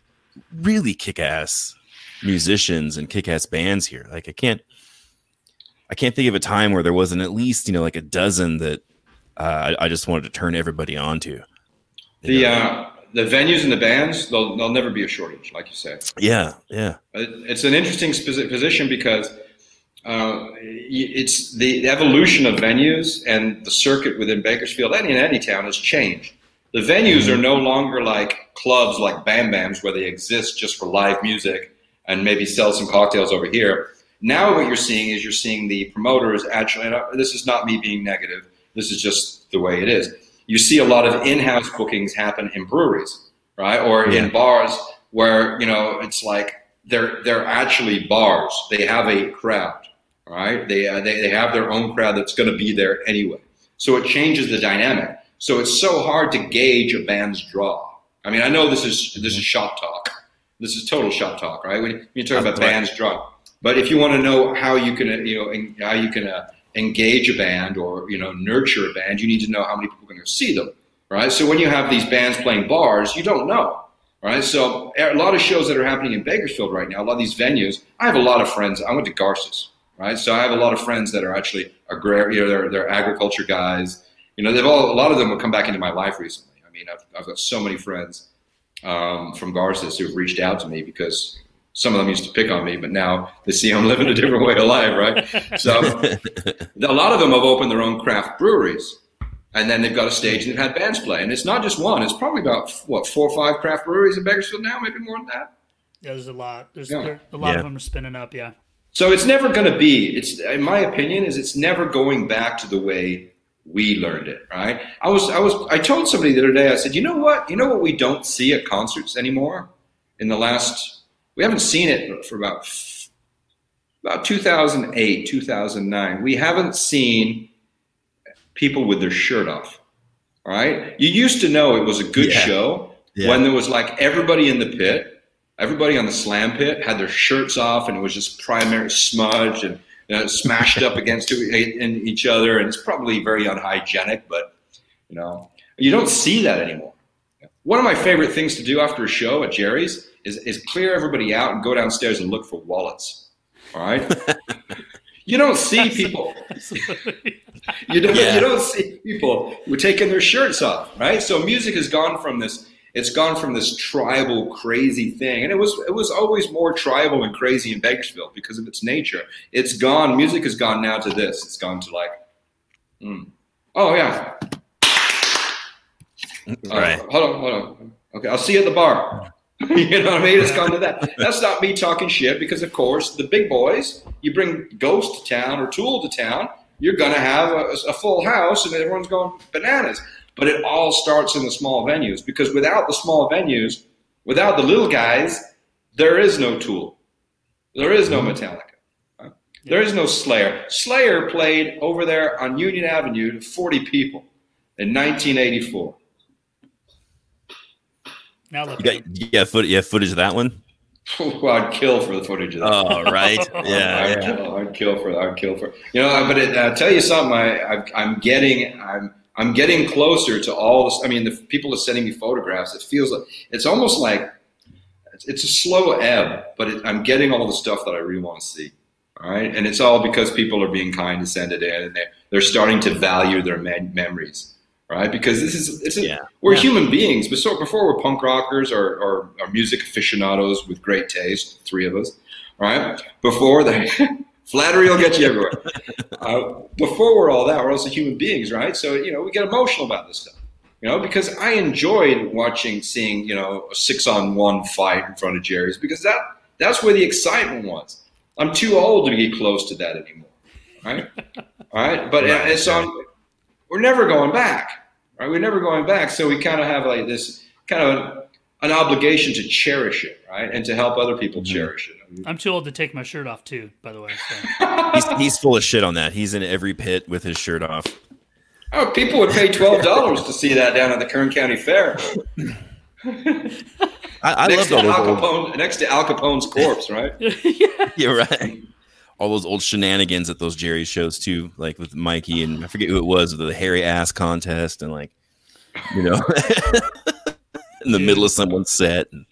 really kick-ass musicians and kick-ass bands here. Like I can't I can't think of a time where there wasn't at least, you know, like a dozen that uh, I, I just wanted to turn everybody on to. The uh, the venues and the bands, there'll, there'll never be a shortage, like you say. yeah, yeah. It- It's an interesting position because uh, it's the, evolution of venues and the circuit within Bakersfield and in any town has changed. The venues are no longer like clubs like Bam Bams where they exist just for live music and maybe sell some cocktails over here. Now what you're seeing is you're seeing the promoters actually. And uh, this is not me being negative. This is just the way it is. You see a lot of in-house bookings happen in breweries, right, or Yeah. in bars where you know it's like they're they're actually bars. They have a crowd, right? They uh, they, they have their own crowd that's going to be there anyway. So it changes the dynamic. So it's so hard to gauge a band's draw. I mean, I know this is this is shop talk. This is total shop talk, right? When you talk about Right. bands draw, but if you want to know how you can, uh, you know, how you can uh, engage a band or you know nurture a band, you need to know how many people are going to see them, right? So when you have these bands playing bars, you don't know, right? So a lot of shows that are happening in Bakersfield right now, a lot of these venues. I have a lot of friends. I went to Garces, right? So I have a lot of friends that are actually agrarian, you know, they're, they're agriculture guys. You know, they've all a lot of them have come back into my life recently. I mean, I've, I've got so many friends um, from Garces who have reached out to me because some of them used to pick on me, but now they see I'm living a different way of life, right? So a lot of them have opened their own craft breweries, and then they've got a stage and they've had bands play. And it's not just one; it's probably about what four or five craft breweries in Bakersfield now, maybe more than that. Yeah, there's a lot. There's Yeah. there, a lot Yeah. of them are spinning up. Yeah. So it's never going to be. It's in my opinion is it's never going back to the way we learned it. Right? I was I was I told somebody the other day. I said, you know what? You know what we don't see at concerts anymore. In the last, we haven't seen it for about about 2008, 2009. We haven't seen people with their shirt off. All right. You used to know it was a good Yeah. show Yeah. when there was like everybody in the pit, everybody on the slam pit had their shirts off, and it was just primary smudge and you know, smashed up against in each other, and it's probably very unhygienic. But you know, you don't see that anymore. One of my favorite things to do after a show at Jerry's is, is clear everybody out and go downstairs and look for wallets. All right. you don't see people. You don't, Yeah. you don't see people who are taking their shirts off, right? So music has gone from this. It's gone from this tribal, crazy thing, and it was it was always more tribal and crazy in Bakersfield because of its nature. It's gone. Music has gone now to this. It's gone to like, hmm. oh yeah, Uh, Right. hold on, hold on. Okay, I'll see you at the bar. you know what I mean? It's gone to that. That's not me talking shit because, of course, the big boys, you bring Ghost to town or Tool to town, you're going to have a, a full house and everyone's going bananas. But it all starts in the small venues because without the small venues, without the little guys, there is no Tool. There is no Metallica. There is no Slayer. Slayer played over there on Union Avenue to 40 people in 1984. Now look. You got, you got, foot, you have footage of that one? Oh, I'd kill for the footage of that. Oh, right. Yeah, I'd, yeah. Kill, I'd kill for I'd kill for you know. But it, uh, tell you something, I, I I'm getting I'm I'm getting closer to all this. I mean, the people are sending me photographs. It feels like it's almost like it's, a slow ebb, but it, I'm getting all the stuff that I really want to see. All right, and it's all because people are being kind to send it in, and they're they're starting to value their me- memories, right? Because this is it's a, Yeah. we're Yeah. human beings, but so before we're punk rockers or, or, or music aficionados with great taste, three of us, all right? Before the flattery will get you everywhere. Uh, before we're all that, we're also human beings, right? So you know we get emotional about this stuff, you know, because I enjoyed watching, seeing, you know, a six-on-one fight in front of Jerry's because that that's where the excitement was. I'm too old to get close to that anymore, right? All right, but Right, and so I'm- we're never going back, right? We're never going back. So we kind of have like this kind of an, an obligation to cherish it, right, and to help other people Mm-hmm. cherish it. Mm-hmm. I'm too old to take my shirt off too. By the way. So. He's, he's full of shit on that. He's in every pit with his shirt off. Oh, people would pay twelve dollars to see that down at the Kern County Fair. I, I next, loved to all those Al old, Capone, next to Al Capone's corpse, right? You're right. All those old shenanigans at those Jerry shows too, like with Mikey and I forget who it was, with the hairy ass contest and like, you know, in the middle of someone's set, and,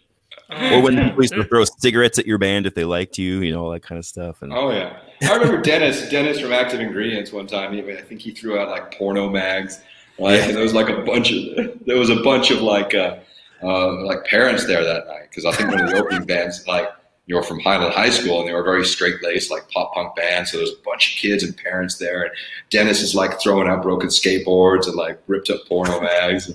or when people used to throw cigarettes at your band if they liked you, you know, all that kind of stuff. And Oh yeah, I remember Dennis. Dennis from Active Ingredients one time. He, I think he threw out like porno mags. Like, and there was like a bunch of there was a bunch of like uh, uh, like parents there that night because I think one of the opening bands like you know from Highland High School and they were very straight laced like pop punk band. So there's a bunch of kids and parents there, and Dennis is like throwing out broken skateboards and like ripped up porno mags.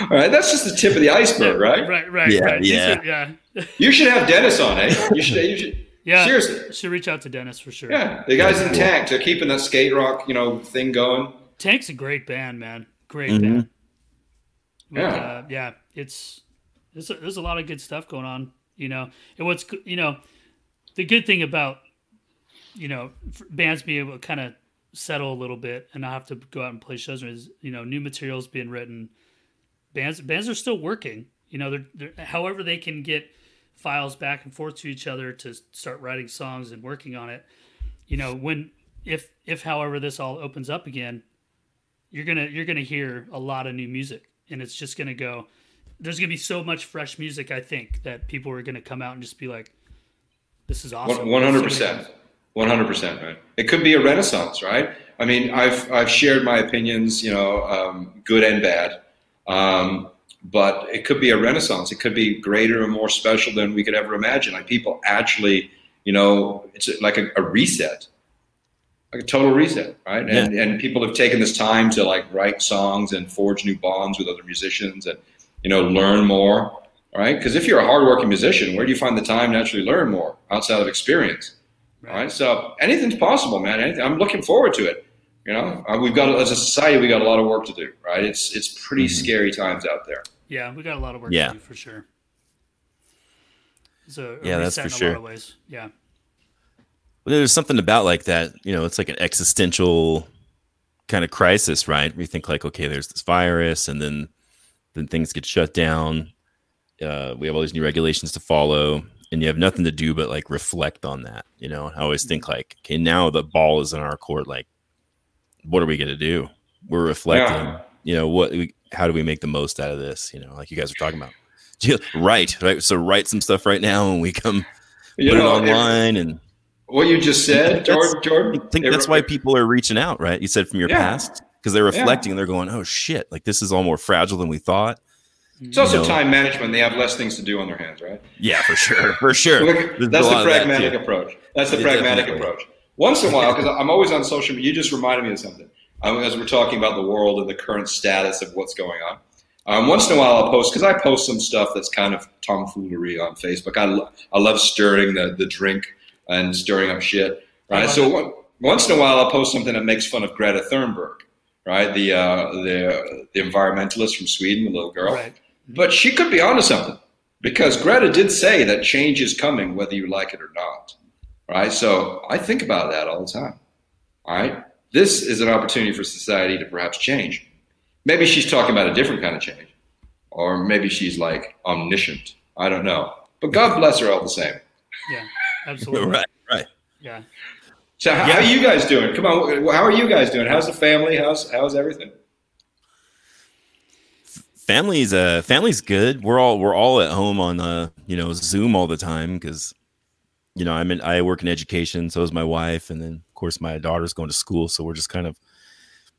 All right, that's just the tip of the iceberg, right? Right. Right. Yeah, right. Yeah. are- yeah. You should have Dennis on, eh? You should. You should. Yeah. Seriously. Should reach out to Dennis for sure. Yeah, the guys in Tank, they're keeping that skate rock, you know, thing going. Tank's a great band, man. Great Mhm. band. Like, Yeah. uh, yeah. It's there's a, there's a lot of good stuff going on, you know. And what's you know, the good thing about you know bands being able to kind of settle a little bit and not have to go out and play shows is you know new materials being written. Bands bands are still working. You know, they're, they're however they can get files back and forth to each other to start writing songs and working on it. You know, when if if however this all opens up again, you're gonna you're gonna hear a lot of new music, and it's just gonna go. There's gonna be so much fresh music. I think that people are gonna come out and just be like, "This is awesome." One hundred percent, one hundred percent, right? It could be a renaissance, right? I mean, I've I've shared my opinions, you know, um, good and bad, um, but it could be a renaissance. It could be greater and more special than we could ever imagine. Like people actually, you know, it's like a, a reset, like a total reset, right? And and people have taken this time to like write songs and forge new bonds with other musicians and you know learn more, right? Because if you're a hardworking musician, where do you find the time to actually learn more outside of experience? All right. So anything's possible, man. Anything, I'm looking forward to it. You know, uh, we've got as a society, we got a lot of work to do. Right? It's it's pretty scary times out there. Yeah, we got a lot of work Yeah. to do for sure. It's a, a Yeah, that's for in a sure. lot of ways. Yeah, But there's something about like that, you know, it's like an existential kind of crisis, right? We think like, okay, there's this virus, and then then things get shut down. Uh, we have all these new regulations to follow, and you have nothing to do but like reflect on that. You know, I always think like, okay, now the ball is in our court. Like, what are we gonna do? We're reflecting. Yeah. You know, what? We, how do we make the most out of this? You know, like you guys are talking about. Right, right. So write some stuff right now, and we come You put know, it it- online and what you just said, Jordan. Jordan. I think that's why people are reaching out, right? You said from your Yeah. past because they're reflecting and they're going, "Oh shit! Like this is all more fragile than we thought." It's also you know. time management. They have less things to do on their hands, right? Yeah, for sure, for sure. Look, that's the of that, pragmatic approach. That's the Yeah, pragmatic definitely. approach. Once in a while, because I'm always on social media, you just reminded me of something. Um, as we're talking about the world and the current status of what's going on, Um, once in a while, I'll post because I post some stuff that's kind of tomfoolery on Facebook. I, lo- I love stirring the, the drink and stirring up shit, right? So one, once in a while, I'll post something that makes fun of Greta Thunberg, right? The uh, the the environmentalist from Sweden, the little girl. Right. But she could be onto something because Greta did say that change is coming, whether you like it or not, right? So I think about that all the time. All right, this is an opportunity for society to perhaps change. Maybe she's talking about a different kind of change, or maybe she's like omniscient. I don't know, but God bless her all the same. Yeah, absolutely. right, right. Yeah. So how, how are you guys doing? Come on, how are you guys doing? How's the family? How's how's everything? Family's uh family's good. We're all we're all at home on uh you know Zoom all the time because you know I'm in I work in education, so is my wife, and then of course my daughter's going to school, so we're just kind of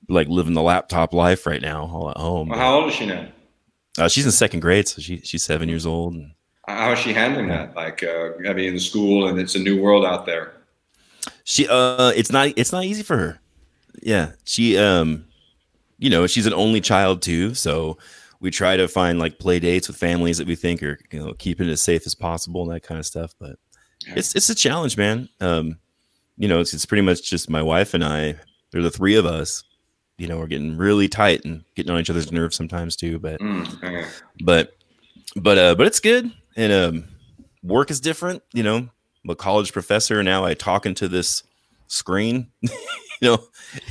like living the laptop life right now, all at home. Well, how old is she now? Uh, she's in second grade, so she she's seven years old. And How is she handling that? Like, uh, I mean, in the school, and it's a new world out there. she uh it's not it's not easy for her. Yeah, she um you know she's an only child too, so we try to find like play dates with families that we think are you know keeping it as safe as possible and that kind of stuff. But it's it's a challenge, man. Um, you know, it's it's pretty much just my wife and I. They're the three of us. You know, we're getting really tight and getting on each other's nerves sometimes too. But Mm, okay. but but uh but it's good and um work is different you know i'm a college professor now i talk into this screen you know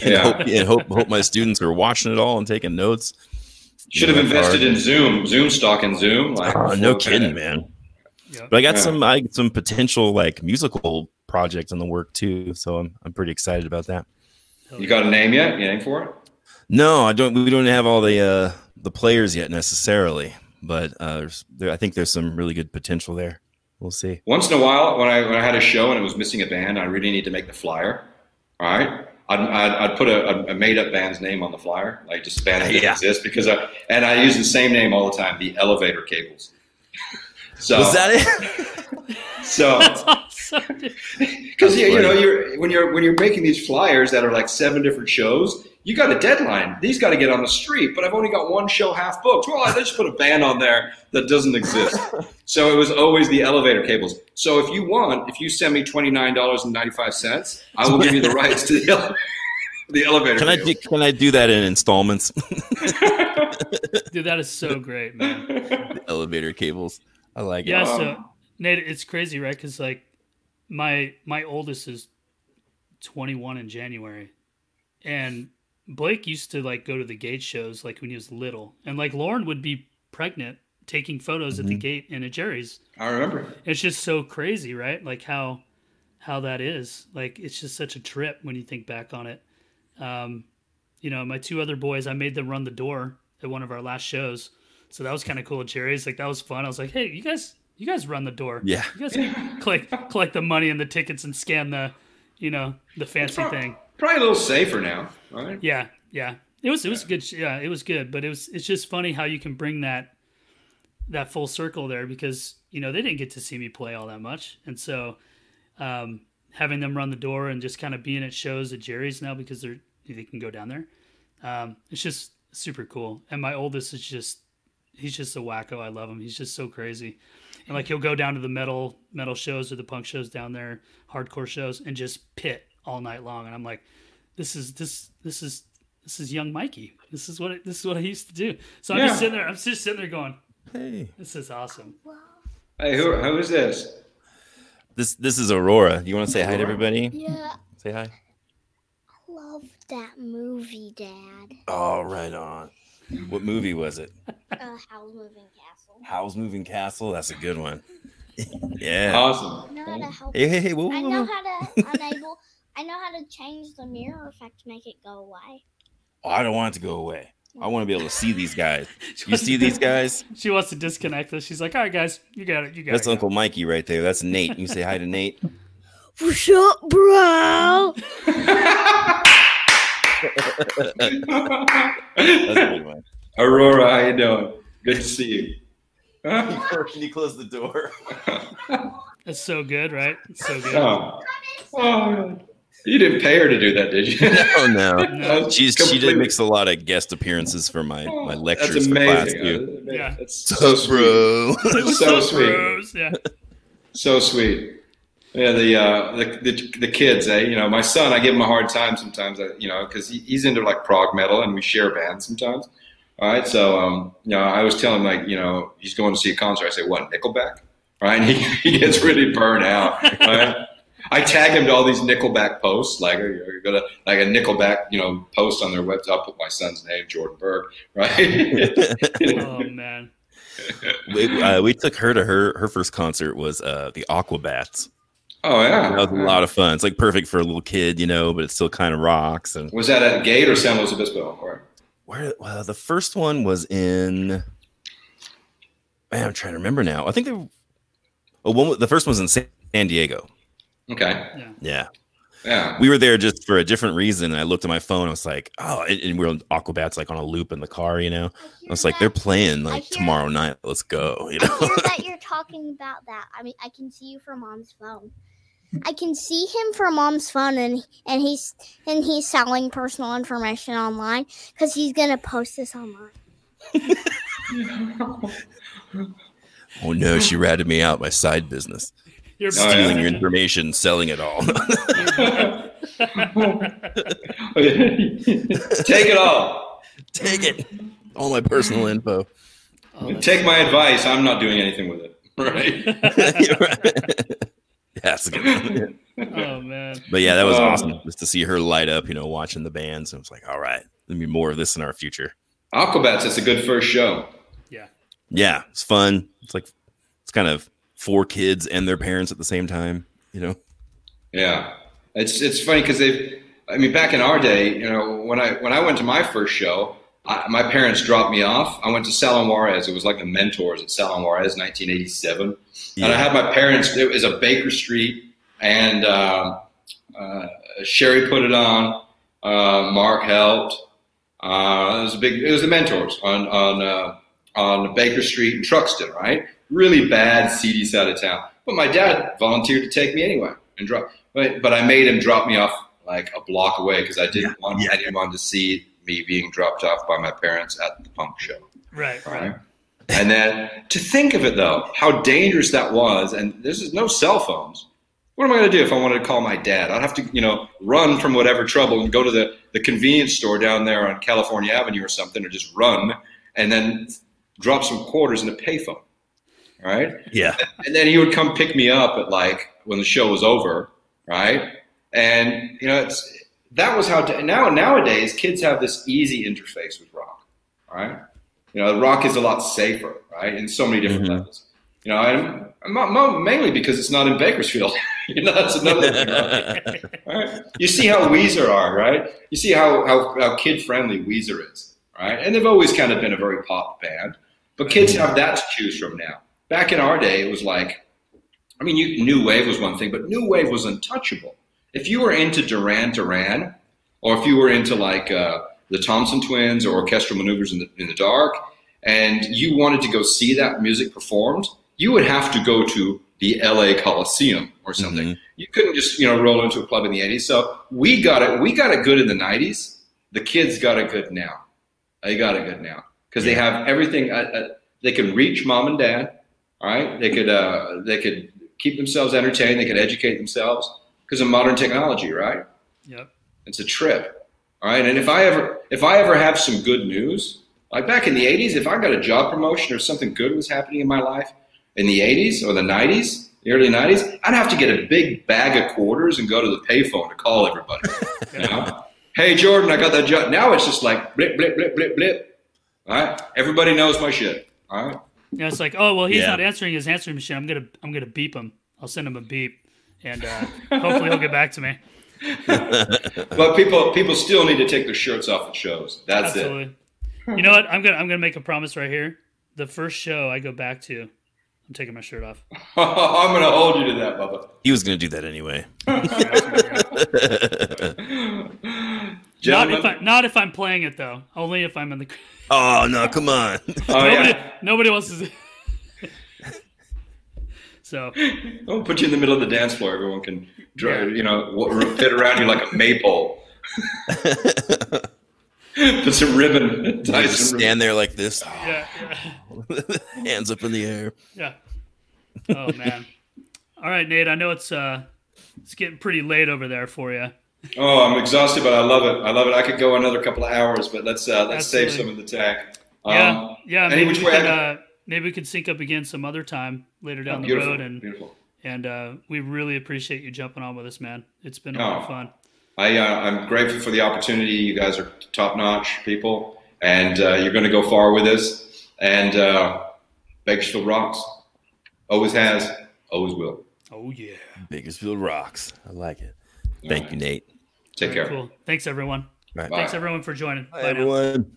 and, Yeah. hope, and hope hope my students are watching it all and taking notes Should have invested in Zoom, Zoom stock in Zoom. Like, Oh, no kidding man Yep. but i got Yeah. some i some potential like musical projects in the work too so i'm, I'm pretty excited about that You got a name yet? You name for it? no i don't we don't have all the uh the players yet necessarily but uh there's, there, i think there's some really good potential there we'll see Once in a while, when I when I had a show and it was missing a band, I really need to make the flyer. All right, I'd, I'd, I'd put a, a made up band's name on the flyer, like just a band that didn't Yeah. exist, because I and I use the same name all the time, the Elevator Cables. So was that it so That's awesome. because you, you know you're when you're when you're making these flyers that are like seven different shows, you got a deadline. These got to get on the street, but I've only got one show half booked. Well, I just put a band on there that doesn't exist. so it was always the elevator cables. So if you want, if you send me twenty nine dollars and ninety five cents, I will give you the rights to the, ele- the elevator. Can I do, can I do that in installments? Dude, that is so great, man. Elevator cables. I like Yeah, it. Yeah, so Nate, it's crazy, right? Because like my my oldest is 21 in January, and Blake used to like go to the gate shows like when he was little, and like Lauren would be pregnant taking photos at the gate and at Jerry's. I remember. It's just so crazy, right? Like how how that is. Like it's just such a trip when you think back on it. Um, you know, my two other boys, I made them run the door at one of our last shows. So that was kind of cool Jerry's. Like that was fun. I was like, hey, you guys, you guys run the door. Yeah. You guys collect collect the money and the tickets and scan the, you know, the fancy thing. Probably a little safer now, right? Yeah, yeah. It was it was good. Yeah, it was good. But it was it's just funny how you can bring that that full circle there because you know they didn't get to see me play all that much, and so um, having them run the door and just kind of being at shows at Jerry's now because they're they can go down there. Um, it's just super cool. And my oldest is just he's just a wacko. I love him. He's just so crazy. And like he'll go down to the metal metal shows or the punk shows down there, hardcore shows, and just pit all night long. And I'm like, this is this this is this is young Mikey. This is what it, this is what I used to do. So I'm Yeah. just sitting there. I'm just sitting there going, Hey. this is awesome. Hey, who who is this? This this is Aurora. You want to say hi to everybody? Yeah, Say hi. I love that movie, Dad. Oh, right on. What movie was it? Uh, Howl's Moving Castle. Howl's Moving Castle. That's a good one. yeah. Awesome. I know how to help. Hey, hey, hey! Whoa, I whoa, know whoa. how to enable. I know how to change the mirror effect to make it go away. Oh, I don't want it to go away. I want to be able to see these guys. You see these guys? She wants to disconnect us. She's like, all right, guys, you got it. You got That's it. Uncle Mikey right there. That's Nate. You say hi to Nate. What's up, bro? That's a good one. Aurora, how you doing? Good to see you. Can you close the door? That's so good, right? It's so good. Oh. Oh. You didn't pay her to do that, did you? Oh no, No. she's she did makes a lot of guest appearances for my my lectures That's for class amazing. Yeah. That's So, so sweet. bro. So sweet. Yeah. So sweet. Yeah, the, uh, the the the kids, eh? You know, my son, I give him a hard time sometimes. uh, You know, because he, he's into like prog metal, and we share bands sometimes. All right, so um, you know, I was telling him like, you know, he's going to see a concert. I say, what, Nickelback? Right, and he, he gets really burnt out. Right. I tag him to all these Nickelback posts, like you're gonna like a Nickelback, you know, post on their website. I'll put my son's name, Jordan Berg, right? Oh man. we, uh, we took her to her her first concert was uh the Aquabats. Oh yeah, That was a lot of fun. It's like perfect for a little kid, you know, but it still kind of rocks. And Was that at Gate or San Luis Obispo? Or where well, the first one was in man, I'm trying to remember now. I think they oh, one the first one was in San Diego. okay, Yeah. yeah. We were there just for a different reason. And I looked at my phone. I was like, oh, and, and we were on Aquabats like on a loop in the car, you know. I was like, they're playing like hear- tomorrow night. Let's go, you I know. hear that you're talking about that. I mean, I can see you from mom's phone. I can see him from mom's phone, and and he's and he's selling personal information online because he's gonna post this online. oh no, she ratted me out. My side business, You're Oh, yeah. stealing your information, selling it all. Take it all. Take it. All my personal info. Oh, Take my advice. I'm not doing anything with it. Right. yeah, that's a good one. oh man. But yeah, that was Oh. awesome just to see her light up, you know, watching the bands. And it was like, all right, there'll be more of this in our future. Aquabats. It's a good first show. Yeah. Yeah, it's fun. It's like it's kind of four kids and their parents at the same time, you know. Yeah, it's it's funny because they. I mean, back in our day, you know, when I when I went to my first show, I, my parents dropped me off. I went to Salon Juarez. It was like the mentors at Salon Juarez, 1987, and I had my parents. It was a Baker Street, and um, uh, Sherry put it on. Uh, Mark helped. Uh, it was a big. It was the mentors on on uh, on Baker Street in Truxtun, right? Really bad, seedy side of town. But my dad volunteered to take me anyway and drop. But but I made him drop me off like a block away because I didn't want I didn't want to see me being dropped off by my parents at the punk show. Right. Right. And then to think of it though, how dangerous that was, and there's just no cell phones. What am I going to do if I wanted to call my dad? I'd have to, you know, run from whatever trouble and go to the, the convenience store down there on California Avenue or something, or just run and then drop some quarters in a payphone. Right? Yeah. And then he would come pick me up at like when the show was over, right? And you know, it's that was how now nowadays kids have this easy interface with rock, right? You know, rock is a lot safer, right, in so many different Mhm. levels. You know, and mainly because it's not in Bakersfield. you know, that's another thing. Right? right? You see how Weezer are, right? You see how how, how kid friendly Weezer is, right? And they've always kind of been a very pop band, but kids have that to choose from now. Back in our day, it was like, I mean, you, new wave was one thing, but new wave was untouchable. If you were into Duran Duran, or if you were into like uh, the Thompson Twins or Orchestral Maneuvers in the in the Dark, and you wanted to go see that music performed, you would have to go to the LA Coliseum or something. You couldn't just you know roll into a club in the '80s. So we got it. We got it good in the '90s. The kids got it good now. They got it good now because they have everything. Uh, uh, they can reach mom and dad. All right, they could uh, they could keep themselves entertained. They could educate themselves because of modern technology. Right. Yep. It's a trip. All right. And if I ever if I ever have some good news, like back in the eighties, if I got a job promotion or something good was happening in my life in the eighties or the nineties, the early nineties, I'd have to get a big bag of quarters and go to the payphone to call everybody. you know? Hey Jordan, I got that job. Now it's just like blip, blip, blip, blip, blip. All right. Everybody knows my shit. All right. Yeah, it's like, oh well, he's Yeah. not answering his answering machine. I'm gonna I'm gonna beep him. I'll send him a beep, and uh, hopefully he'll get back to me. But people people still need to take their shirts off at shows. That's it. You know what? I'm gonna I'm gonna make a promise right here. The first show I go back to, I'm taking my shirt off. I'm gonna hold you to that, Bubba. He was going to do that anyway. Not if I not if I'm playing it though. Only if I'm in the. oh no! Come on. Oh, nobody, yeah. nobody wants to. So I'll put you in the middle of the dance floor. Everyone can, drive, you know, fit around you like a maypole. Put some ribbon, tie You just some ribbon. stand there like this, yeah, yeah, hands up in the air. yeah. Oh man. All right, Nate. I know it's uh, it's getting pretty late over there for you. Oh, I'm exhausted, but I love it. I love it. I could go another couple of hours, but let's uh, let's save some of the tank. Yeah, Um, yeah. any Maybe which we way can, can- uh, maybe we could sync up again some other time later down the road, and beautiful. and uh, we really appreciate you jumping on with us, man. It's been a Oh. lot of fun. I, uh, I'm grateful for the opportunity. You guys are top notch people, and uh, you're going to go far with this. And uh, Bakersfield rocks. Always has, always will. Oh yeah. Bakersfield rocks. I like it. Thank you, Nate. Take All right, care. Cool. Thanks everyone. Right. Thanks everyone for joining. Bye, Bye now. everyone.